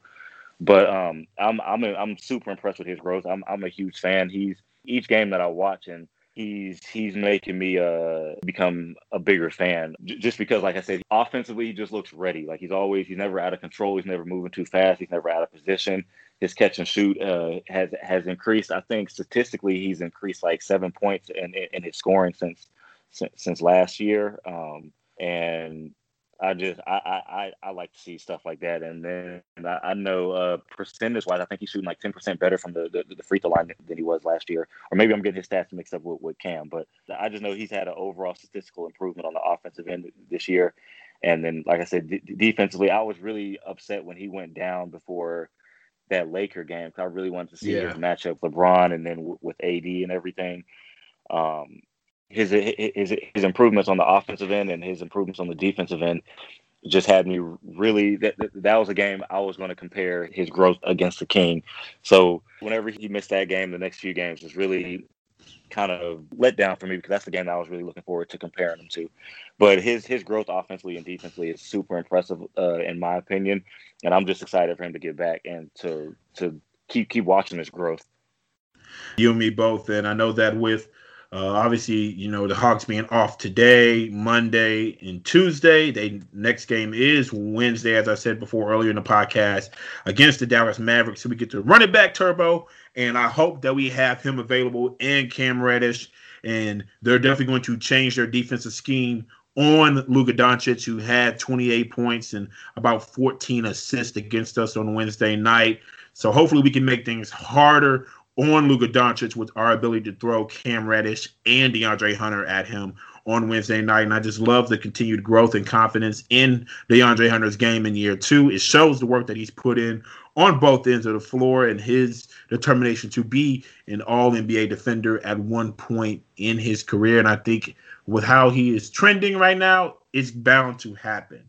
But um, I'm I'm a, I'm super impressed with his growth. I'm I'm a huge fan. He's each game that I watch and he's he's making me uh become a bigger fan. J- just because like i said offensively he just looks ready. Like he's always he's never out of control. He's never moving too fast. He's never out of position. His catch and shoot uh, has has increased. I think statistically he's increased like seven points in, in his scoring since since, since last year. Um and I just I, I I like to see stuff like that, and then and I, I, know uh, percentage wise, I think he's shooting like ten percent better from the, the, the free throw line than he was last year, or maybe I'm getting his stats mixed up with, with Cam, but I just know he's had an overall statistical improvement on the offensive end this year, and then like I said, d- defensively, I was really upset when he went down before that Laker game because I really wanted to see yeah. his matchup LeBron and then w- with AD and everything. Um, his his his improvements on the offensive end and his improvements on the defensive end just had me really that that was a game I was going to compare his growth against the King. So whenever he missed that game, the next few games was really kind of let down for me because that's the game that I was really looking forward to comparing him to. But his his growth offensively and defensively is super impressive uh, in my opinion, and I'm just excited for him to get back and to to keep keep watching his growth. You and me both, and I know that with uh, obviously, you know the Hawks being off today, Monday, and Tuesday. They next game is Wednesday, as I said before earlier in the podcast, against the Dallas Mavericks. So we get to run it back, Turbo, and I hope that we have him available and Cam Reddish and they're definitely going to change their defensive scheme on Luka Doncic, who had 28 points and about 14 assists against us on Wednesday night. So hopefully we can make things harder on Luka Doncic with our ability to throw Cam Reddish and DeAndre Hunter at him on Wednesday night. And I just love the continued growth and confidence in DeAndre Hunter's game in year two. It shows the work that he's put in on both ends of the floor and his determination to be an all NBA defender at one point in his career. And I think with how he is trending right now, it's bound to happen.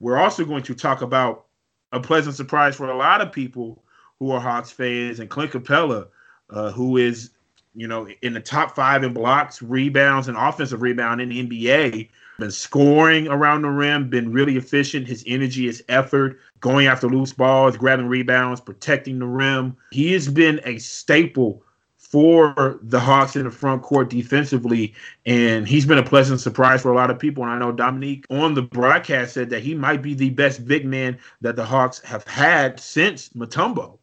We're also going to talk about a pleasant surprise for a lot of people who are Hawks fans and Clint Capela, uh, who is, you know, in the top five in blocks, rebounds, and offensive rebound in the NBA. Been scoring around the rim, been really efficient. His energy, his effort, going after loose balls, grabbing rebounds, protecting the rim. He has been a staple for the Hawks in the front court defensively, and he's been a pleasant surprise for a lot of people. And I know Dominique on the broadcast said that he might be the best big man that the Hawks have had since Mutombo,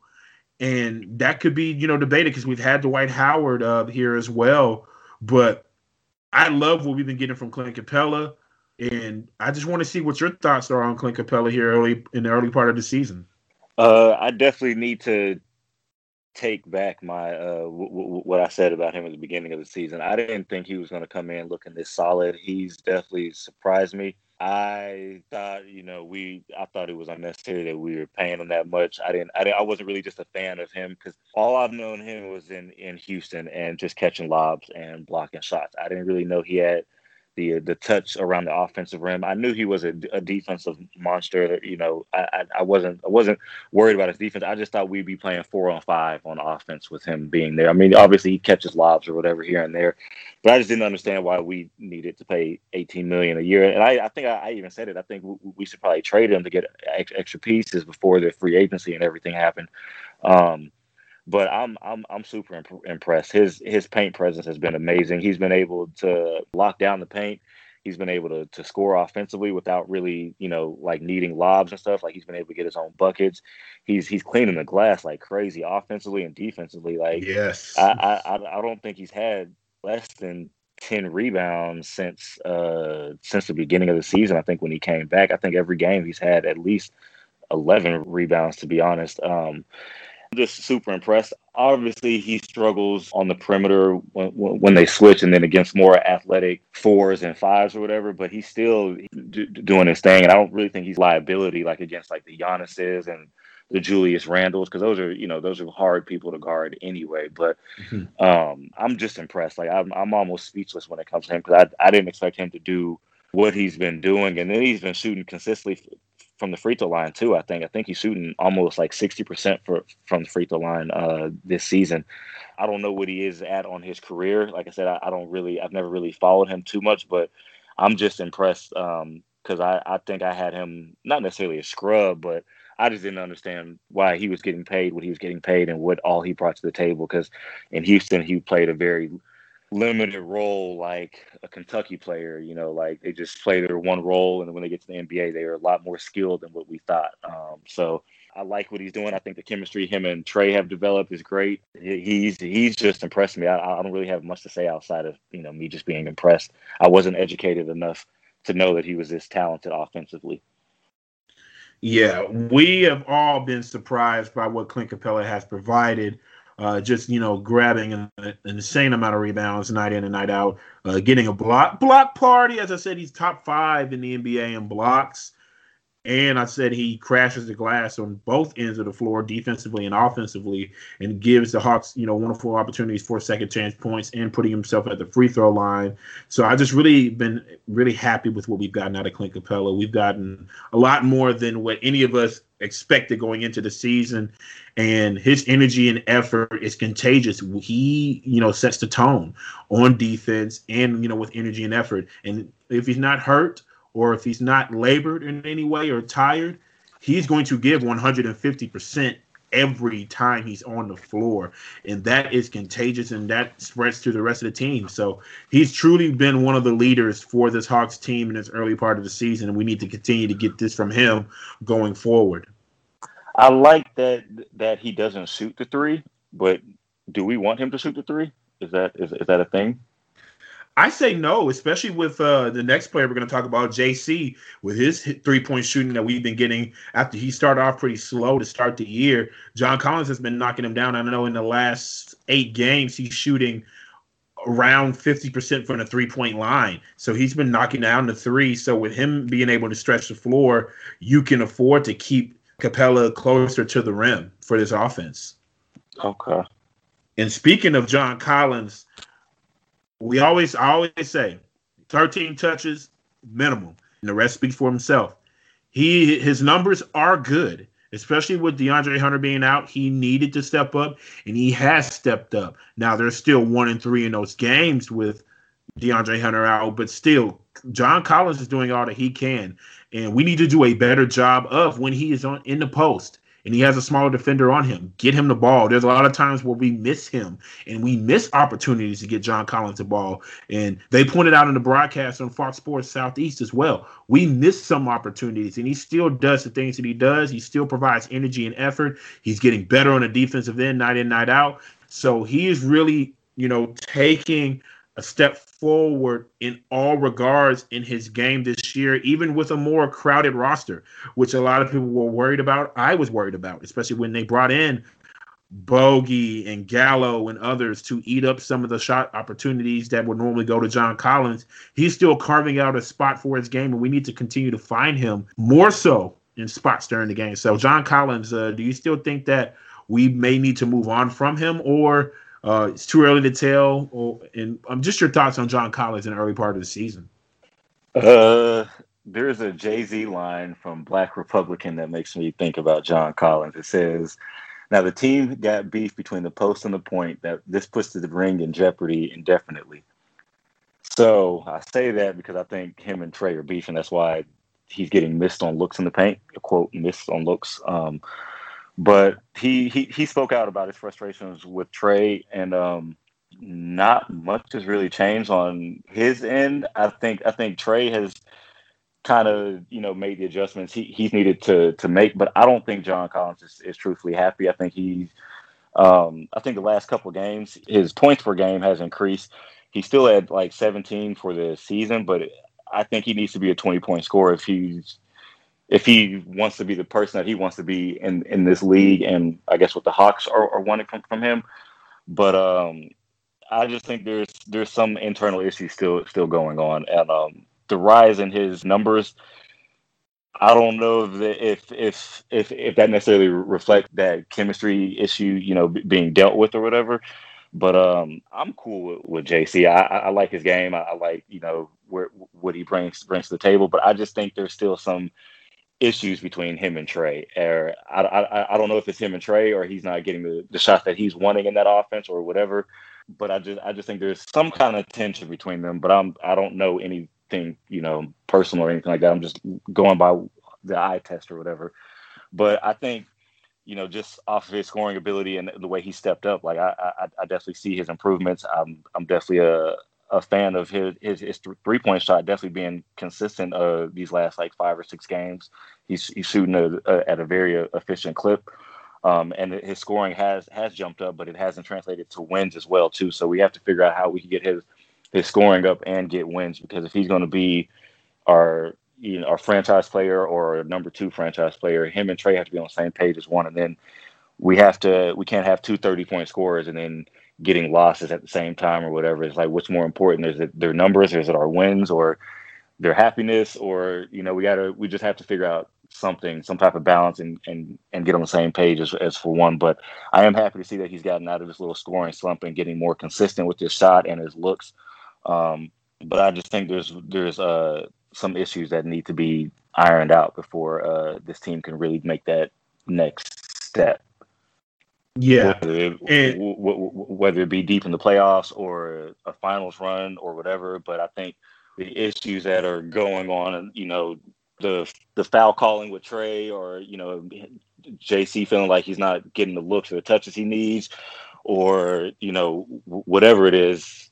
and that could be you know debated because we've had Dwight Howard uh, here as well. But I love what we've been getting from Clint Capela, and I just want to see what your thoughts are on Clint Capela here early in the early part of the season. Uh, I definitely need to take back my uh, w- w- what I said about him at the beginning of the season. I didn't think he was going to come in looking this solid. He's definitely surprised me. I thought, you know, we I thought it was unnecessary that we were paying him that much. I didn't I, didn't, I wasn't really just a fan of him because all I've known him was in in Houston and just catching lobs and blocking shots. I didn't really know he had the the touch around the offensive rim. I knew he was a, a defensive monster. You know, I, I, I wasn't I wasn't worried about his defense. I just thought we'd be playing four on five on offense with him being there. I mean, obviously he catches lobs or whatever here and there, but I just didn't understand why we needed to pay eighteen million a year. And I, I think I, I even said it. I think we, we should probably trade him to get extra pieces before the free agency and everything happened. Um, but I'm I'm I'm super imp- impressed. His his paint presence has been amazing. He's been able to lock down the paint. He's been able to to score offensively without really, you know, like needing lobs and stuff. Like he's been able to get his own buckets. He's he's cleaning the glass like crazy, offensively and defensively. Like yes, I I I don't think he's had less than 10 rebounds since uh since the beginning of the season. I think when he came back, I think every game he's had at least 11 rebounds to be honest. Um just super impressed. Obviously, he struggles on the perimeter when, when, they switch and then against more athletic fours and fives or whatever, but he's still do, doing his thing. And I don't really think he's liability like against like the Giannis's and the Julius Randles because those are you know those are hard people to guard anyway. But mm-hmm. um, I'm just impressed. Like I'm I'm almost speechless when it comes to him because I I didn't expect him to do what he's been doing, and then he's been shooting consistently from the free throw line too. I think I think he's shooting almost like sixty percent for from the free throw line uh, this season. I don't know what he is at on his career. Like I said, I, I don't really I've never really followed him too much, but I'm just impressed because um, I I think I had him not necessarily a scrub, but I just didn't understand why he was getting paid what he was getting paid and what all he brought to the table. Because in Houston, he played a very limited role like a Kentucky player. You know, like they just play their one role, and when they get to the NBA, they are a lot more skilled than what we thought. Um, so I like what he's doing. I think the chemistry him and Trae have developed is great. He's he's just impressed me. I, I don't really have much to say outside of you know me just being impressed. I wasn't educated enough to know that he was this talented offensively. Yeah, we have all been surprised by what Clint Capela has provided uh, just you know grabbing an, an, insane amount of rebounds night in and night out, uh, getting a block block party. As I said, he's top five in the NBA in blocks. And I said he crashes the glass on both ends of the floor, defensively and offensively, and gives the Hawks, you know, wonderful opportunities for second chance points and putting himself at the free throw line. So I've just really been really happy with what we've gotten out of Clint Capela. We've gotten a lot more than what any of us expected going into the season, and his energy and effort is contagious. He, you know, sets the tone on defense and you know with energy and effort. And if he's not hurt or if he's not labored in any way or tired, he's going to give 150% every time he's on the floor. And that is contagious and that spreads to the rest of the team. So he's truly been one of the leaders for this Hawks team in this early part of the season. And we need to continue to get this from him going forward. I like that that he doesn't shoot the three, but do we want him to shoot the three? Is that is, is that a thing? I say no, especially with uh, the next player we're going to talk about, JC, with his three point shooting that we've been getting after he started off pretty slow to start the year. John Collins has been knocking him down. I know in the last eight games, he's shooting around 50% from the three point line. So he's been knocking down the three. So with him being able to stretch the floor, you can afford to keep Capela closer to the rim for this offense. Okay. And speaking of John Collins, we always I always say 13 touches minimum, and the rest speaks for himself. He his numbers are good, especially with DeAndre Hunter being out. He needed to step up, and he has stepped up. Now there's still one and three in those games with DeAndre Hunter out, but still, John Collins is doing all that he can, and we need to do a better job of when he is on in the post and he has a smaller defender on him. Get him the ball. There's a lot of times where we miss him and we miss opportunities to get John Collins the ball. And they pointed out in the broadcast on Fox Sports Southeast as well. We miss some opportunities and he still does the things that he does. He still provides energy and effort. He's getting better on the defensive end, night in, night out. So he is really, you know, taking a step forward in all regards in his game this year, even with a more crowded roster, which a lot of people were worried about. I was worried about, especially when they brought in Bogi and Gallo and others to eat up some of the shot opportunities that would normally go to John Collins. He's still carving out a spot for his game, and we need to continue to find him more so in spots during the game. So, John Collins, uh, do you still think that we may need to move on from him, or uh, it's too early to tell. Or, and um, just your thoughts on John Collins in the early part of the season. Uh, there's a Jay Z line from Black Republican that makes me think about John Collins. It says, "Now the team got beef between the post and the point that this puts the ring in jeopardy indefinitely." So I say that because I think him and Trae are beefing. That's why he's getting missed on looks in the paint. Quote, missed on looks. Um, but he, he he spoke out about his frustrations with Trae, and um, not much has really changed on his end. I think I think Trae has kind of you know made the adjustments he, he's needed to to make, but I don't think John Collins is, is truthfully happy. I think he's um, I think the last couple of games his points per game has increased. He's still at like 17 for the season, but I think he needs to be a 20 point scorer if he's if he wants to be the person that he wants to be in in this league, and I guess what the Hawks are, are wanting from, from him. But um, I just think there's there's some internal issues still still going on, and um, the rise in his numbers. I don't know if if if if, that necessarily reflects that chemistry issue, you know, being dealt with or whatever. But um, I'm cool with, with JC. I, I like his game. I, I like you know where what he brings brings to the table. But I just think there's still some issues between him and Trae. Er, or I, I, I don't know if it's him and Trae or he's not getting the, the shots that he's wanting in that offense or whatever. But I just I just think there's some kind of tension between them. But I'm I don't know anything you know personal or anything like that. I'm just going by the eye test or whatever. But I think you know just off of his scoring ability and the way he stepped up, like I I, I definitely see his improvements. I'm I'm definitely a a fan of his his, his three point shot definitely being consistent uh these last like five or six games. He's he's shooting a, a, at a very uh, efficient clip. Um, and his scoring has has jumped up, but it hasn't translated to wins as well too. So we have to figure out how we can get his his scoring up and get wins because if he's going to be our you know our franchise player or number two franchise player, him and Trae have to be on the same page as one, and then we have to we can't have two 30 point scorers and then getting losses at the same time or whatever. It's like what's more important? Is it their numbers? Is it our wins or their happiness? Or you know, we gotta we just have to figure out something, some type of balance, and and and get on the same page as, as for one. But I am happy to see that he's gotten out of his little scoring slump and getting more consistent with his shot and his looks. Um, but I just think there's there's uh, some issues that need to be ironed out before uh, this team can really make that next step. Yeah, whether it, and, w- w- whether it be deep in the playoffs or a finals run or whatever. But I think the issues that are going on, you know, the the foul calling with Trae, or you know, JC feeling like he's not getting the looks or the touches he needs, or you know, whatever it is.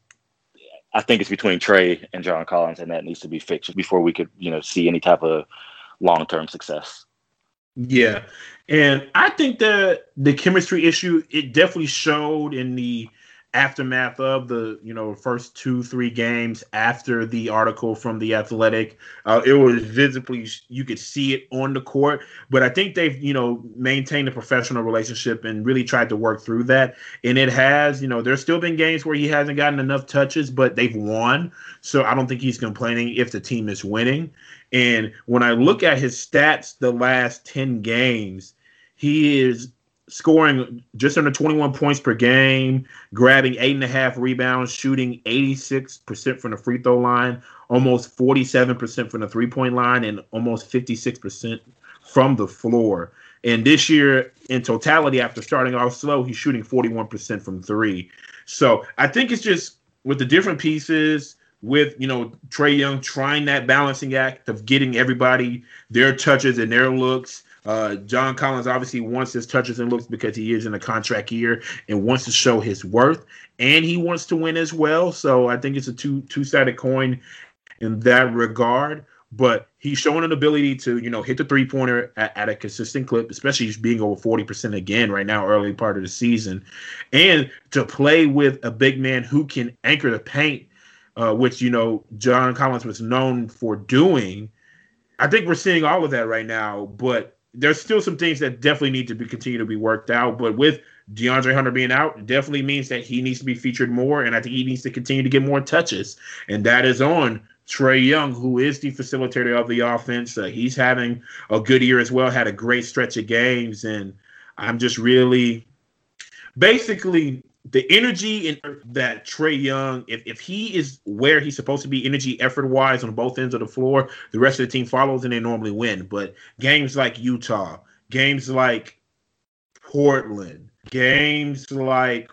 I think it's between Trae and John Collins, and that needs to be fixed before we could, you know, see any type of long term success. Yeah. And I think that the chemistry issue, it definitely showed in the aftermath of the you know first two three games after the article from the Athletic. Uh, it was visibly you could see it on the court, but I think they've you know maintained a professional relationship and really tried to work through that. And it has you know there's still been games where he hasn't gotten enough touches, but they've won. So I don't think he's complaining if the team is winning. And when I look at his stats the last 10 games, he is scoring just under 21 points per game, grabbing eight and a half rebounds, shooting 86% from the free throw line, almost 47% from the three point line, and almost 56% from the floor. And this year, in totality, after starting off slow, he's shooting 41% from three. So I think it's just with the different pieces, with you know Trae Young trying that balancing act of getting everybody their touches and their looks. Uh, John Collins obviously wants his touches and looks because he is in a contract year and wants to show his worth, and he wants to win as well. So I think it's a two two sided coin in that regard. But he's showing an ability to you know hit the three pointer at, at, a consistent clip, especially being over forty percent again right now, early part of the season, and to play with a big man who can anchor the paint uh, which you know John Collins was known for doing. I think we're seeing all of that right now, but there's still some things that definitely need to be continue to be worked out. But with DeAndre Hunter being out, definitely means that he needs to be featured more, and I think he needs to continue to get more touches, and that is on Trae Young, who is the facilitator of the offense. Uh, he's having a good year as well. Had a great stretch of games, and I'm just really, basically, the energy in that Trae Young, if, if he is where he's supposed to be, energy effort wise on both ends of the floor, the rest of the team follows and they normally win. But games like Utah, games like Portland, games like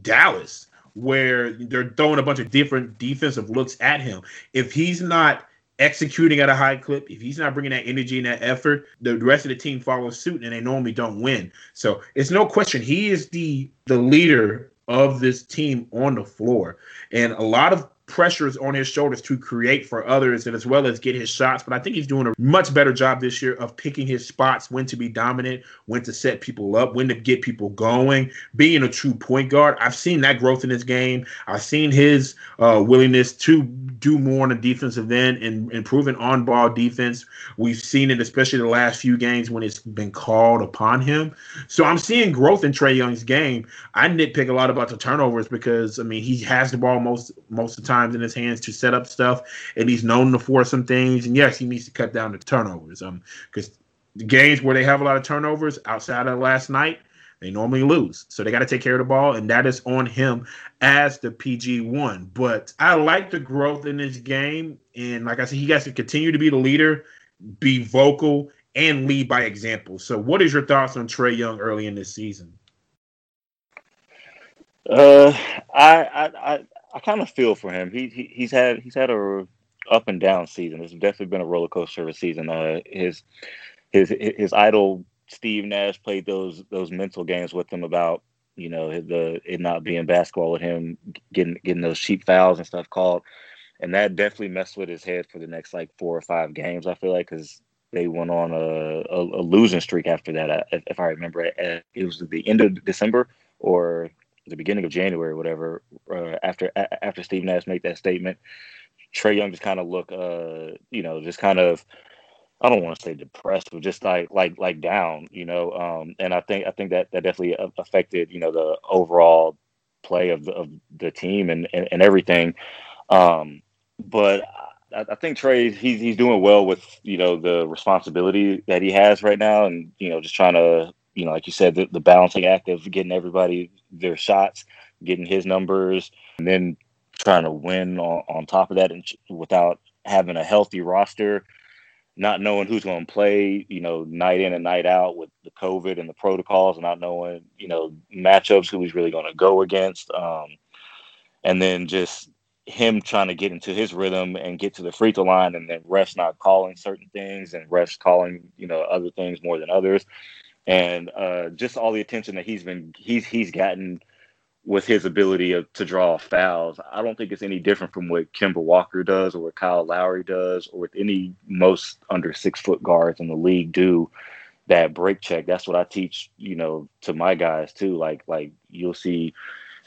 Dallas, where they're throwing a bunch of different defensive looks at him, if he's not executing at a high clip, if he's not bringing that energy and that effort, the rest of the team follows suit and they normally don't win. So it's no question he is the the leader of this team on the floor. And a lot of pressures on his shoulders to create for others and as well as get his shots. But I think he's doing a much better job this year of picking his spots, when to be dominant, when to set people up, when to get people going, being a true point guard. I've seen that growth in his game. I've seen his uh, willingness to do more on the defensive end and improving on ball defense. We've seen it, especially the last few games when it's been called upon him. So I'm seeing growth in Trae Young's game. I nitpick a lot about the turnovers because I mean he has the ball most most of the time times in his hands to set up stuff, and he's known to force some things. And yes, he needs to cut down the turnovers. Um, because the games where they have a lot of turnovers outside of last night, they normally lose. So they got to take care of the ball, and that is on him as the PG one. But I like the growth in this game, and like I said, he has to continue to be the leader, be vocal, and lead by example. So, what is your thoughts on Trae Young early in this season? Uh, I, I, I kind of feel for him. He, he he's had he's had a up and down season. It's definitely been a roller coaster of a season. Uh, his his his idol Steve Nash played those those mental games with him about you know the it not being basketball with him getting getting those cheap fouls and stuff called, and that definitely messed with his head for the next like four or five games. I feel like because they went on a, a, a, losing streak after that. If, if I remember, it, it was the end of December or the beginning of January, whatever, uh, after a- after Steve Nash made that statement, Trae Young just kind of look, uh, you know, just kind of, I don't want to say depressed, but just like like like down, you know. Um, and I think I think that that definitely affected, you know, the overall play of the, of the team and, and, and everything. Um, but I, I think Trae he's he's doing well with you know the responsibility that he has right now, and you know just trying to you know, like you said, the, the balancing act of getting everybody their shots, getting his numbers, and then trying to win on, on top of that and without having a healthy roster, not knowing who's going to play, you know, night in and night out with the COVID and the protocols, and not knowing, you know, matchups, who he's really going to go against. Um, and then just him trying to get into his rhythm and get to the free throw line, and then refs not calling certain things and refs calling, you know, other things more than others and uh, just all the attention that he's been he's he's gotten with his ability of, to draw fouls. I don't think it's any different from what Kemba Walker does or what Kyle Lowry does or what any most under six foot guards in the league do. That break check. That's what I teach, you know, to my guys too. Like like you'll see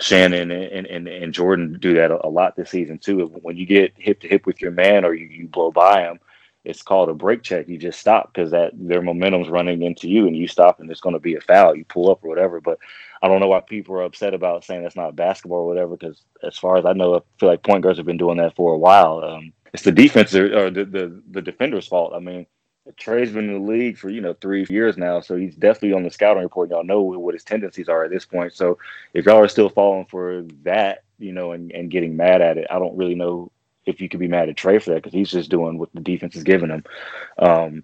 Shannon and, and, and Jordan do that a, a lot this season too. When you get hip to hip with your man or you, you blow by him, it's called a break check. You just stop because that their momentum's running into you, and you stop, and it's going to be a foul. You pull up or whatever. But I don't know why people are upset about saying that's not basketball or whatever. Because as far as I know, I feel like point guards have been doing that for a while. Um, it's the defense or, the, the the defender's fault. I mean, Trae's been in the league for you know three years now, so he's definitely on the scouting report. Y'all know what his tendencies are at this point. So if y'all are still falling for that, you know, and, and getting mad at it, I don't really know if you could be mad at Trae for that because he's just doing what the defense is giving him. Um,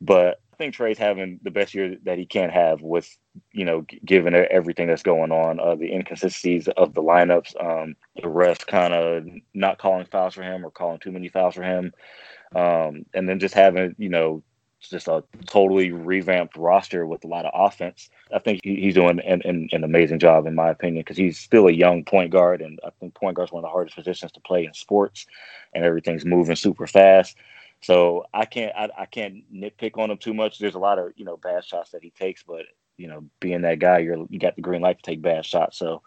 but I think Trae's having the best year that he can have with, you know, given everything that's going on, uh, the inconsistencies of the lineups, um, the refs kind of not calling fouls for him or calling too many fouls for him, um, and then just having, you know, just a totally revamped roster with a lot of offense. I think he's doing an, an, an amazing job, in my opinion, because he's still a young point guard, and I think point guard's one of the hardest positions to play in sports, and everything's moving super fast. So I can't I, I can't nitpick on him too much. There's a lot of you know bad shots that he takes, but you know being that guy, you're you got the green light to take bad shots. So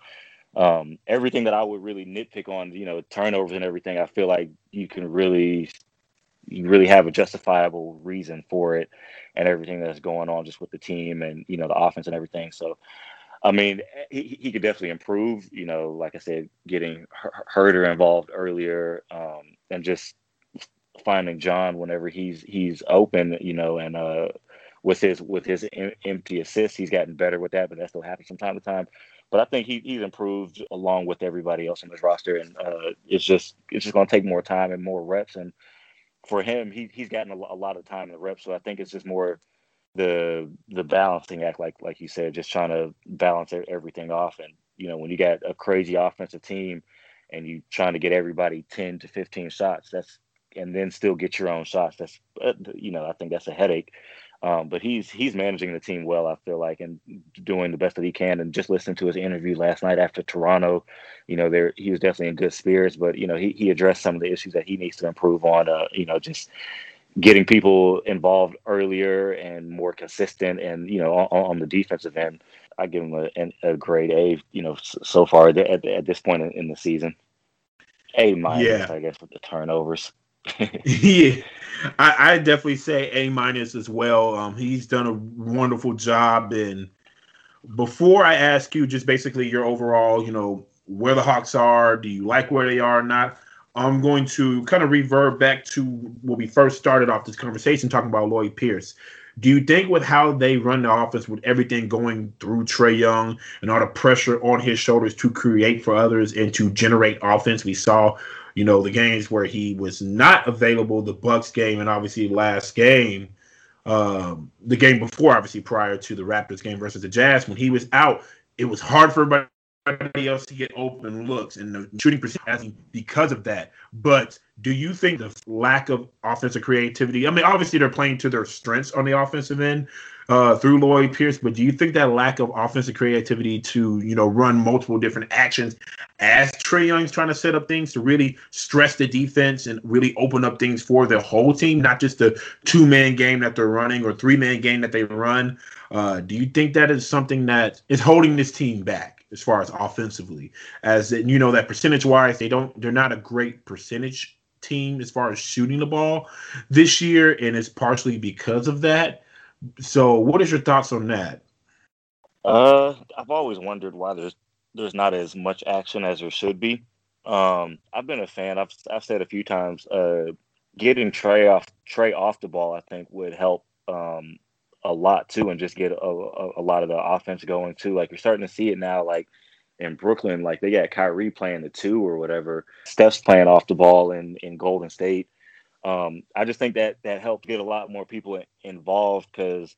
um, everything that I would really nitpick on, you know, turnovers and everything, I feel like you can really you really have a justifiable reason for it and everything that's going on just with the team and you know the offense and everything. So, I mean, he, he could definitely improve. You know, like I said, getting Huerter involved earlier um, and just finding John whenever he's he's open. You know, and uh, with his with his em- empty assists, he's gotten better with that, but that still happens from time to time. But I think he, he's improved along with everybody else on his roster, and uh, it's just it's just going to take more time and more reps and for him, he he's gotten a, a lot of time in the reps. So I think it's just more the the balancing act, like like you said, just trying to balance everything off. And you know, when you got a crazy offensive team and you trying to get everybody ten to fifteen shots, that's and then still get your own shots. That's uh, you know, I think that's a headache. Um, but he's he's managing the team well, I feel like, and doing the best that he can. And just listening to his interview last night after Toronto, you know, there he was definitely in good spirits. But you know, he he addressed some of the issues that he needs to improve on. Uh, you know, just getting people involved earlier and more consistent, and you know, on, on the defensive end, I give him a, a grade A. You know, so far at, at this point in, the season, A minus, yeah. I guess, with the turnovers. yeah, I, I, definitely say A minus as well. Um, he's done a wonderful job. And before I ask you, just basically your overall, you know, where the Hawks are, do you like where they are or not? I'm going to kind of revert back to when we first started off this conversation talking about Lloyd Pierce. Do you think with how they run the offense, with everything going through Trae Young and all the pressure on his shoulders to create for others and to generate offense, we saw you know, the games where he was not available, the Bucks game and obviously last game, um, the game before, obviously prior to the Raptors game versus the Jazz, when he was out, it was hard for everybody else to get open looks and the shooting percentage because of that. But do you think the lack of offensive creativity? I mean, obviously they're playing to their strengths on the offensive end, uh, through Lloyd Pierce. But do you think that lack of offensive creativity to you know run multiple different actions as Trae Young's trying to set up things to really stress the defense and really open up things for the whole team, not just the two man game that they're running or three man game that they run? Uh, do you think that is something that is holding this team back as far as offensively? As you know, that percentage wise, they don't they're not a great percentage team as far as shooting the ball this year, and it's partially because of that. So, what is your thoughts on that? Uh, I've always wondered why there's there's not as much action as there should be. Um, I've been a fan. I've I've said a few times, uh, getting Trae off Trae off the ball, I think would help um, a lot too, and just get a, a, a, lot of the offense going too. Like you're starting to see it now, like in Brooklyn, like they got Kyrie playing the two or whatever. Steph's playing off the ball in in Golden State um, I just think that that helped get a lot more people involved because,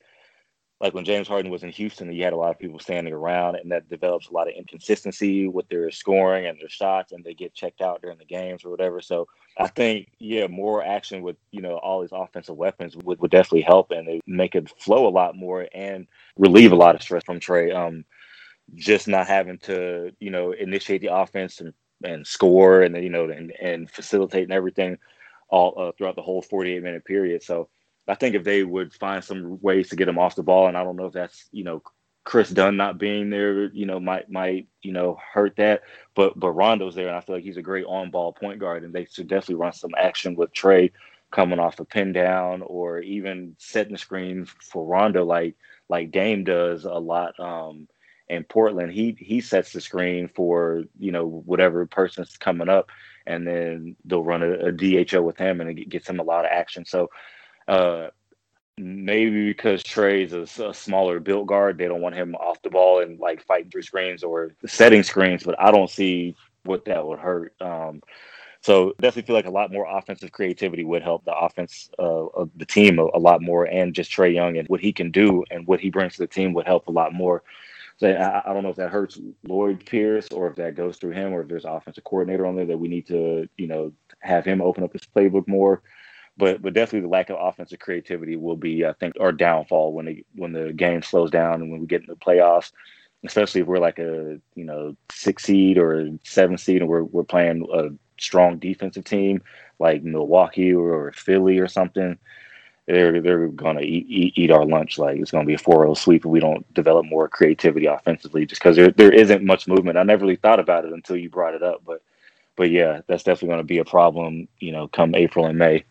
like when James Harden was in Houston, you had a lot of people standing around, and that develops a lot of inconsistency with their scoring and their shots, and they get checked out during the games or whatever. So I think, yeah, more action with you know all these offensive weapons would, would definitely help, and it make it flow a lot more and relieve a lot of stress from Trae. Um, just not having to you know initiate the offense and, and score, and then you know and, and facilitate and everything all uh, throughout the whole 48 minute period. So I think if they would find some ways to get him off the ball, and I don't know if that's you know Kris Dunn not being there, you know, might might you know hurt that. But but Rondo's there, and I feel like he's a great on ball point guard, and they should definitely run some action with Trae coming off a pin down or even setting the screen for Rondo like like Dame does a lot. Um, in Portland, he he sets the screen for you know whatever person's coming up, and then they'll run a, a DHO with him, and it gets him a lot of action. So uh, maybe because Trae's a, a, smaller built guard, they don't want him off the ball and like fighting through screens or setting screens. But I don't see what that would hurt. Um, so definitely feel like a lot more offensive creativity would help the offense uh, of the team a, a, lot more, and just Trae Young and what he can do and what he brings to the team would help a lot more. I, I don't know if that hurts Lloyd Pierce or if that goes through him or if there's offensive coordinator on there that we need to you know have him open up his playbook more but but definitely the lack of offensive creativity will be, I think, our downfall when the when the game slows down and when we get into the playoffs, especially if we're like a you know six seed or seven seed and we're we're playing a strong defensive team like Milwaukee or, or Philly or something. They're they're gonna eat, eat, eat our lunch like it's gonna be a 4-0 sweep if we don't develop more creativity offensively just because there there isn't much movement. I never really thought about it until you brought it up, but but yeah, that's definitely to be a problem, you know, come April and May.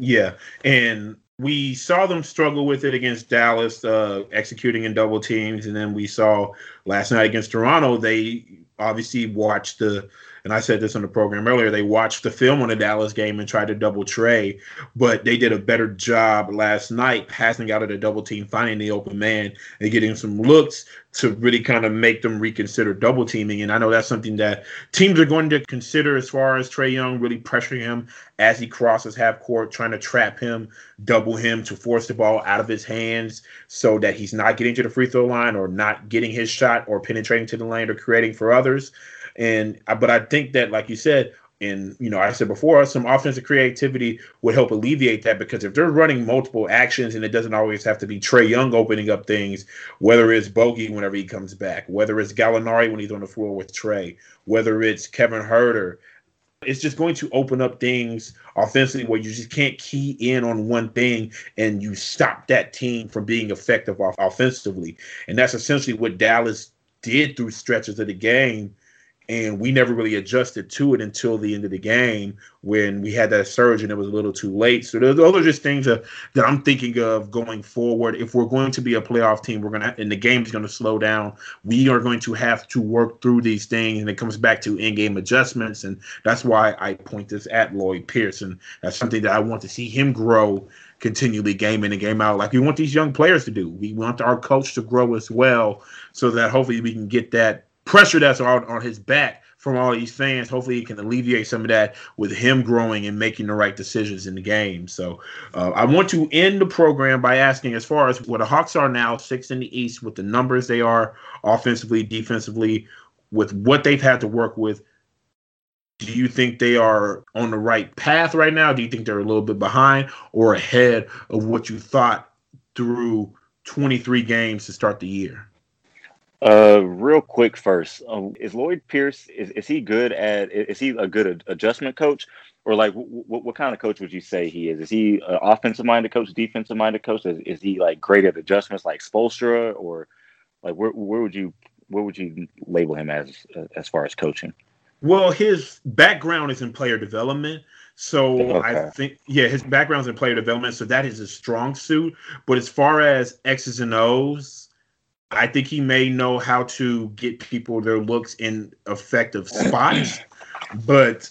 Yeah, and we saw them struggle with it against Dallas, uh, executing in double teams, and then we saw last night against Toronto. They obviously watched the and I said this on the program earlier, they watched the film on the Dallas game and tried to double Trae, but they did a better job last night passing out of the double team, finding the open man, and getting some looks to really kind of make them reconsider double teaming. And I know that's something that teams are going to consider as far as Trae Young really pressuring him as he crosses half court, trying to trap him, double him to force the ball out of his hands so that he's not getting to the free throw line or not getting his shot or penetrating to the lane or creating for others. And but I think that, like you said, and you know, I said before, some offensive creativity would help alleviate that because if they're running multiple actions and it doesn't always have to be Trae Young opening up things, whether it's Bogi whenever he comes back, whether it's Gallinari when he's on the floor with Trae, whether it's Kevin Huerter, it's just going to open up things offensively where you just can't key in on one thing and you stop that team from being effective off- offensively. And that's essentially what Dallas did through stretches of the game and we never really adjusted to it until the end of the game when we had that surge and it was a little too late. So those, those are just things that, that I'm thinking of going forward. If we're going to be a playoff team, we're gonna and the game's to slow down. We are going to have to work through these things, and it comes back to in-game adjustments, and that's why I point this at Lloyd Pierce. That's something that I want to see him grow continually game in and game out like we want these young players to do. We want our coach to grow as well so that hopefully we can get that pressure that's on, on his back from all these fans. Hopefully, he can alleviate some of that with him growing and making the right decisions in the game. So, uh, I want to end the program by asking, as far as what the Hawks are now, six in the East, with the numbers they are offensively, defensively, with what they've had to work with. Do you think they are on the right path right now? Do you think they're a little bit behind or ahead of what you thought through 23 games to start the year? Uh, real quick first, um, is Lloyd Pierce is, is he good at is he a good adjustment coach or like what what kind of coach would you say he is? Is he an offensive minded coach, defensive minded coach? Is, is he like great at adjustments like Spoelstra or like where where would you where would you label him as as far as coaching? Well, his background is in player development. So okay. I think, yeah, his background is in player development. So that is a strong suit. But as far as X's and O's, I think he may know how to get people their looks in effective spots, but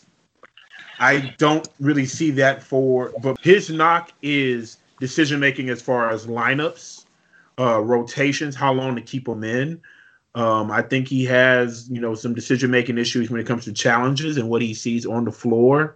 I don't really see that for. But his knock is decision making as far as lineups, uh, rotations, how long to keep them in. Um, I think he has, you know, some decision making issues when it comes to challenges and what he sees on the floor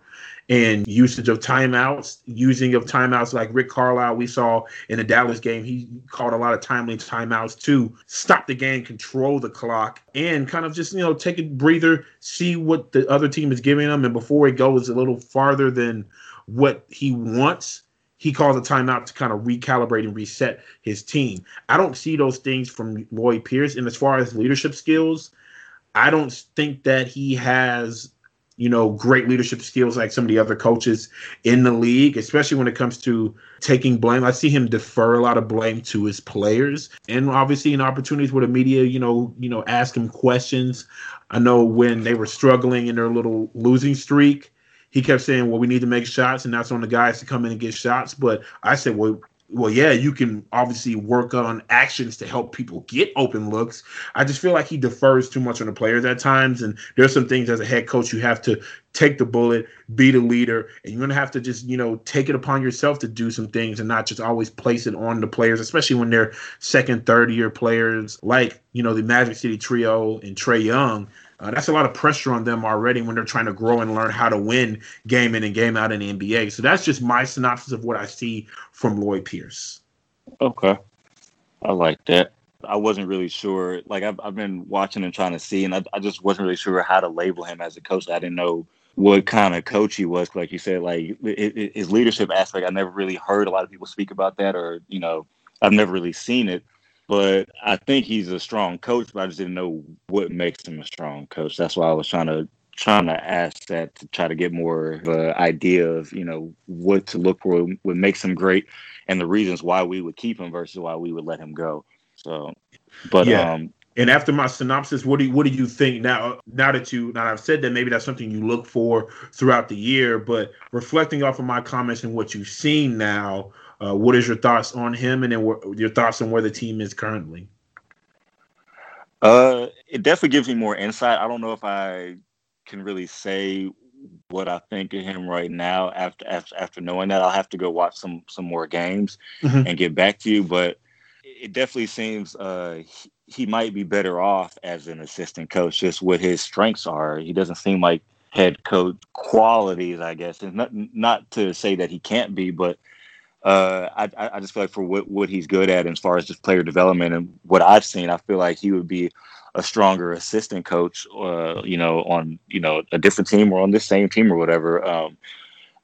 and usage of timeouts, using of timeouts like Rick Carlisle we saw in the Dallas game. He called a lot of timely timeouts to stop the game, control the clock, and kind of just, you know, take a breather, see what the other team is giving them. And before it goes a little farther than what he wants, he calls a timeout to kind of recalibrate and reset his team. I don't see those things from Lloyd Pierce. And as far as leadership skills, I don't think that he has you know, great leadership skills like some of the other coaches in the league, especially when it comes to taking blame. I see him defer a lot of blame to his players, and obviously in opportunities where the media, you know, you know, ask him questions. I know when they were struggling in their little losing streak, he kept saying, "Well, we need to make shots, and that's on the guys to come in and get shots." But I said, "Well, well, yeah, you can obviously work on actions to help people get open looks. I just feel like he defers too much on the players at times. And there's some things as a head coach you have to take the bullet, be the leader, and you're going to have to just, you know, take it upon yourself to do some things and not just always place it on the players, especially when they're second, third year players like, you know, the Magic City Trio and Trae Young. Uh, that's a lot of pressure on them already when they're trying to grow and learn how to win game in and game out in the NBA. So that's just my synopsis of what I see from Lloyd Pierce. Okay. I like that. I wasn't really sure. Like, I've, I've been watching and trying to see, and I, I just wasn't really sure how to label him as a coach. I didn't know what kind of coach he was. Like you said, like it, it, his leadership aspect, I never really heard a lot of people speak about that, or, you know, I've never really seen it but I think he's a strong coach. But I just didn't know what makes him a strong coach. That's why I was trying to trying to ask that to try to get more of an idea of you know what to look for, what makes him great, and the reasons why we would keep him versus why we would let him go. So, but yeah. um. And after my synopsis, what do you, what do you think now? Now that you now I've said that, maybe that's something you look for throughout the year. But reflecting off of my comments and what you've seen now, uh, what is your thoughts on him, and then wh- your thoughts on where the team is currently? Uh, it definitely gives me more insight. I don't know if I can really say what I think of him right now. After after, after knowing that, I'll have to go watch some some more games mm-hmm. and get back to you. But it definitely seems uh, he, he might be better off as an assistant coach, just what his strengths are. He doesn't seem like head coach qualities, I guess. And not not to say that he can't be, but uh, I, I just feel like for what, what he's good at as far as just player development and what I've seen, I feel like he would be a stronger assistant coach, uh, you know, on you know a different team or on this same team or whatever. Um,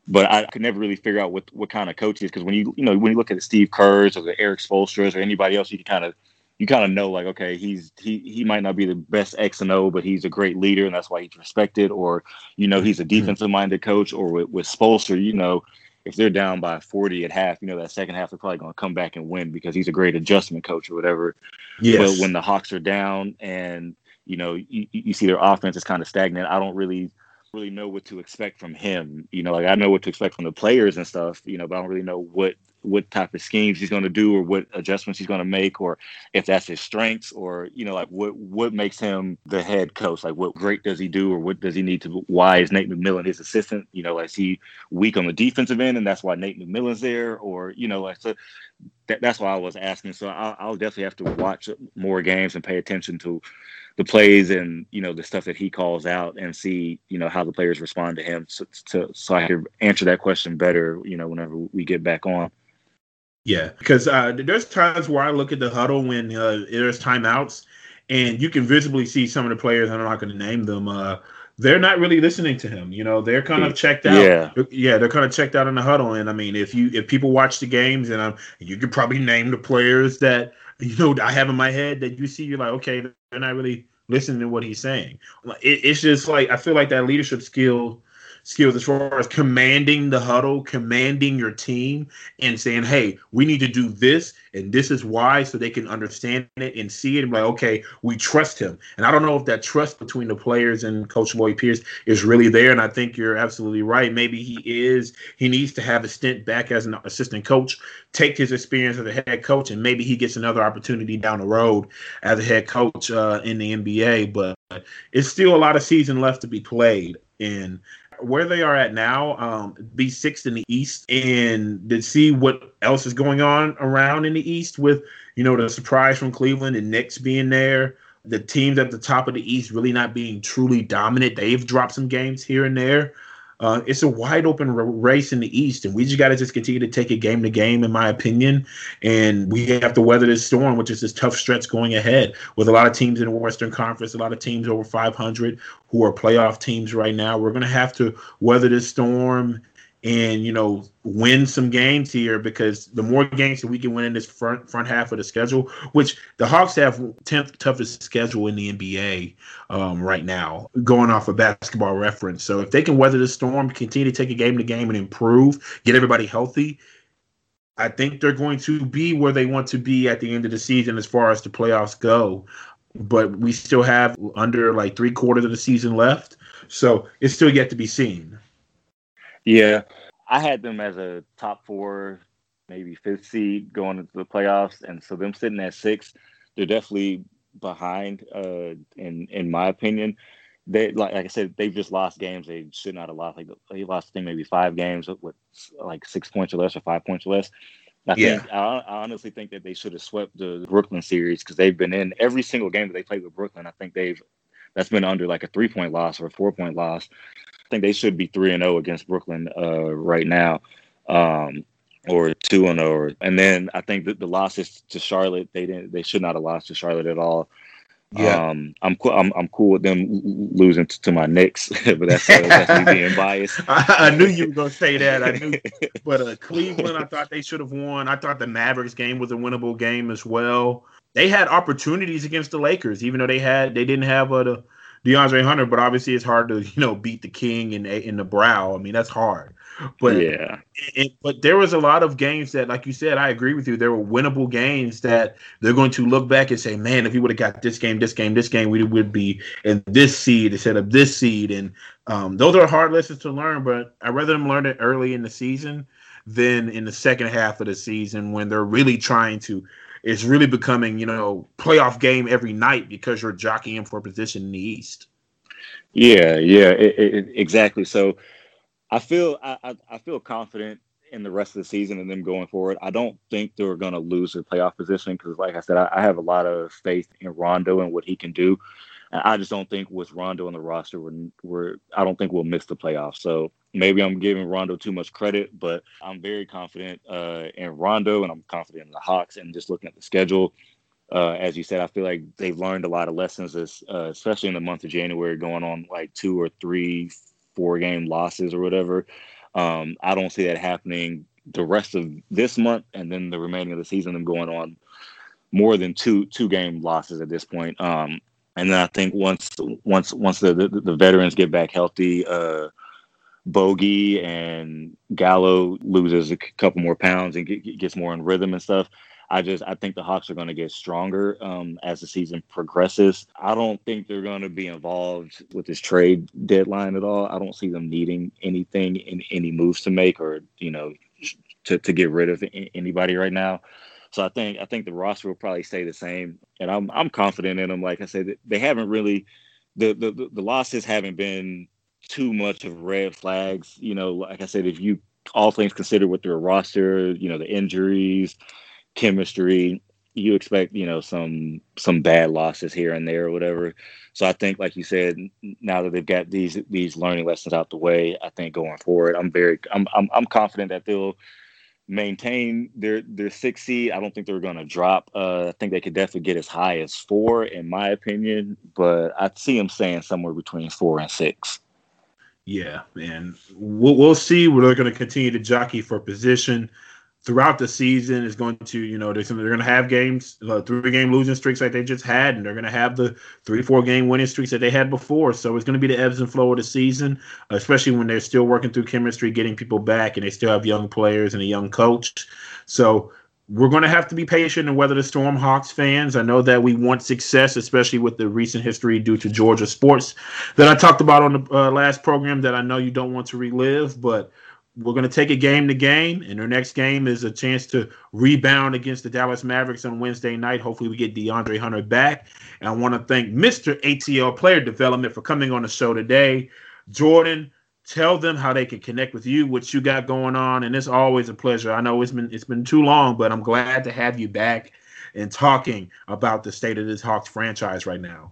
but I could never really figure out what what kind of coach he is because when you you know when you look at Steve Kerrs or the Eric Spoelstras or anybody else, you can kind of you kind of know like okay he's he he might not be the best X and O, but he's a great leader and that's why he's respected. Or you know he's a mm-hmm. defensive minded coach. Or with with Spoelstra, you know if they're down by 40 at half, you know, that second half, they're probably going to come back and win because he's a great adjustment coach or whatever. Yes. But when the Hawks are down and, you know, you, you see their offense is kind of stagnant, I don't really really know what to expect from him. You know, like I know what to expect from the players and stuff, you know, but I don't really know what what type of schemes he's going to do or what adjustments he's going to make or if that's his strengths or you know like what what makes him the head coach? Like what great does he do or what does he need to why is Nate McMillan his assistant? You know is he weak on the defensive end and that's why Nate McMillan's there or you know like so that, that's why I was asking. So I'll, I'll definitely have to watch more games and pay attention to the plays and you know the stuff that he calls out and see you know how the players respond to him. So, to, so I can answer that question better you know whenever we get back on. Yeah, because uh, there's times where I look at the huddle when uh, there's timeouts, and you can visibly see some of the players. I'm not going to name them. Uh, they're not really listening to him. You know, they're kind of checked out. Yeah, yeah, they're kind of checked out in the huddle. And I mean, if you if people watch the games, and um, you could probably name the players that you know I have in my head that you see. You're like, okay, they're not really listening to what he's saying. It, it's just like I feel like that leadership skill skills as far as commanding the huddle, commanding your team, and saying, "Hey, we need to do this, and this is why," so they can understand it and see it and like, "Okay, we trust him." And I don't know if that trust between the players and Coach Lloyd Pierce is really there. And I think you're absolutely right. Maybe he is. He needs to have a stint back as an assistant coach, take his experience as a head coach, and maybe he gets another opportunity down the road as a head coach uh, in the NBA. But it's still a lot of season left to be played. And where they are at now, um, be sixth in the East, and to see what else is going on around in the East with you know the surprise from Cleveland and Knicks being there, the teams at the top of the East really not being truly dominant. They've dropped some games here and there. Uh, it's a wide open r- race in the East, and we just got to just continue to take it game to game, in my opinion. And we have to weather this storm, which is this tough stretch going ahead with a lot of teams in the Western Conference, a lot of teams over 500 who are playoff teams right now. We're going to have to weather this storm and you know win some games here because the more games that we can win in this front front half of the schedule, which the Hawks have tenth toughest schedule in the NBA um, right now, going off a of basketball reference. So if they can weather the storm, continue to take a game to game and improve, get everybody healthy. I think they're going to be where they want to be at the end of the season as far as the playoffs go. But we still have under like three quarters of the season left. So it's still yet to be seen. Yeah, I had them as a top four, maybe fifth seed going into the playoffs, and so them sitting at six, they're definitely behind. Uh, in in my opinion, they like, like I said, they've just lost games they should not have lost. Like they lost, I think maybe five games with like six points or less or five points or less. I yeah. think I, I, honestly think that they should have swept the Brooklyn series because they've been in every single game that they played with Brooklyn. I think they've that's been under like a three point loss or a four point loss. I think they should be three and zero oh against Brooklyn uh, right now, um, or two and zero. Oh. And then I think that the losses to Charlotte, they didn't, they should not have lost to Charlotte at all. Yeah, um, I'm cool. I'm, I'm cool with them losing to, to my Knicks, but that's, uh, that's me being biased. I, I, knew you were gonna say that. I knew, but uh, Cleveland, I thought they should have won. I thought the Mavericks game was a winnable game as well. They had opportunities against the Lakers, even though they had they didn't have uh, the DeAndre Hunter, but obviously it's hard to you know beat the king in in the brow. I mean that's hard. But yeah, it, but there was a lot of games that, like you said, I agree with you. There were winnable games that they're going to look back and say, "Man, if we would have got this game, this game, this game, we would be in this seed instead of this seed." And um, those are hard lessons to learn. But I'd rather them learn it early in the season than in the second half of the season when they're really trying to it's really becoming, you know, playoff game every night because you're jockeying for position in the East. Yeah, yeah, it, it, exactly. So I feel I, I feel confident in the rest of the season and them going forward. I don't think they're going to lose their playoff position because, like I said, I, I, have a lot of faith in Rondo and what he can do. And I just don't think with Rondo on the roster, we're, we're I don't think we'll miss the playoffs. So maybe I'm giving Rondo too much credit, but I'm very confident uh, in Rondo and I'm confident in the Hawks. And just looking at the schedule, uh, as you said, I feel like they've learned a lot of lessons, uh, especially in the month of January, going on like two or three, four game losses or whatever. Um, I don't see that happening the rest of this month and then the remaining of the season, them going on more than two two game losses at this point. Um, and then I think once once once the the, the veterans get back healthy, uh, Bogi and Gallo loses a couple more pounds and gets more in rhythm and stuff. I just I think the Hawks are going to get stronger um, as the season progresses. I don't think they're going to be involved with this trade deadline at all. I don't see them needing anything in any moves to make or you know to to get rid of anybody right now. So I think I think the roster will probably stay the same, and I'm I'm confident in them. Like I said, they haven't really the the the losses haven't been too much of red flags. You know, like I said, if you all things considered with their roster, you know, the injuries, chemistry, you expect you know some some bad losses here and there or whatever. So I think, like you said, now that they've got these these learning lessons out the way, I think going forward, I'm very I'm I'm, I'm confident that they'll maintain their their six seed. I don't think they're going to drop. Uh, I think they could definitely get as high as four, in my opinion. But I see them staying somewhere between four and six. Yeah, and we'll, we'll see. We're going to continue to jockey for position throughout the season is going to, you know, they're, they're going to have games, uh, three game losing streaks like they just had, and they're going to have the three, four game winning streaks that they had before. So it's going to be the ebbs and flow of the season, especially when they're still working through chemistry, getting people back, and they still have young players and a young coach. So we're going to have to be patient and weather the storm, Hawks fans. I know that we want success, especially with the recent history due to Georgia sports that I talked about on the uh, last program that I know you don't want to relive, but we're going to take it game to game, and our next game is a chance to rebound against the Dallas Mavericks on Wednesday night. Hopefully, we get DeAndre Hunter back. And I want to thank Mr. ATL Player Development for coming on the show today. Jordan, tell them how they can connect with you, what you got going on, and it's always a pleasure. I know it's been it's been too long, but I'm glad to have you back and talking about the state of this Hawks franchise right now.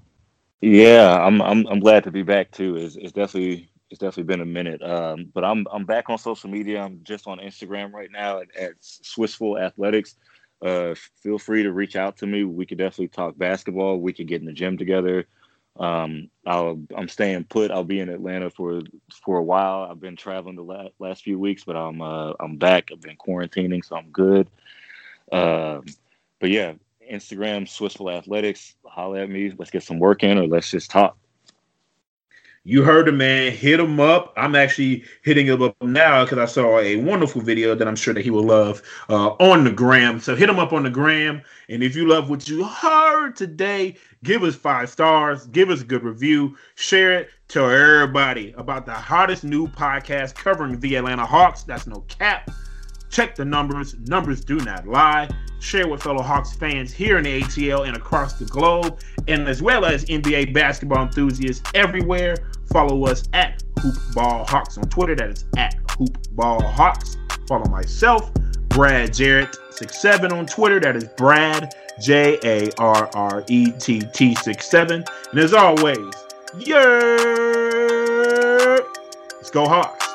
Yeah, I'm I'm I'm glad to be back too. It's, it's definitely it's definitely been a minute. Um, but I'm I'm back on social media. I'm just on Instagram right now at, at Swissful Athletics. Uh, feel free to reach out to me. We could definitely talk basketball. We could get in the gym together. Um, I'll, I'm staying put. I'll be in Atlanta for for a while. I've been traveling the last, last few weeks, but I'm uh, I'm back. I've been quarantining, so I'm good. Um, but yeah, Instagram, Swissful Athletics. Holler at me. Let's get some work in, or let's just talk. You heard the man. Hit him up. I'm actually hitting him up now because I saw a wonderful video that I'm sure that he will love uh, on the gram. So hit him up on the gram. And if you love what you heard today, give us five stars, give us a good review, share it, tell everybody about the hottest new podcast covering the Atlanta Hawks. That's no cap. Check the numbers. Numbers do not lie. Share with fellow Hawks fans here in the ATL and across the globe, and as well as NBA basketball enthusiasts everywhere. Follow us at Hoopball Hawks on Twitter. That is at Hoopball Hawks. Follow myself, Brad Jarrett 67 on Twitter. That is Brad J A R R E T T 67. And as always, yeah, let's go Hawks.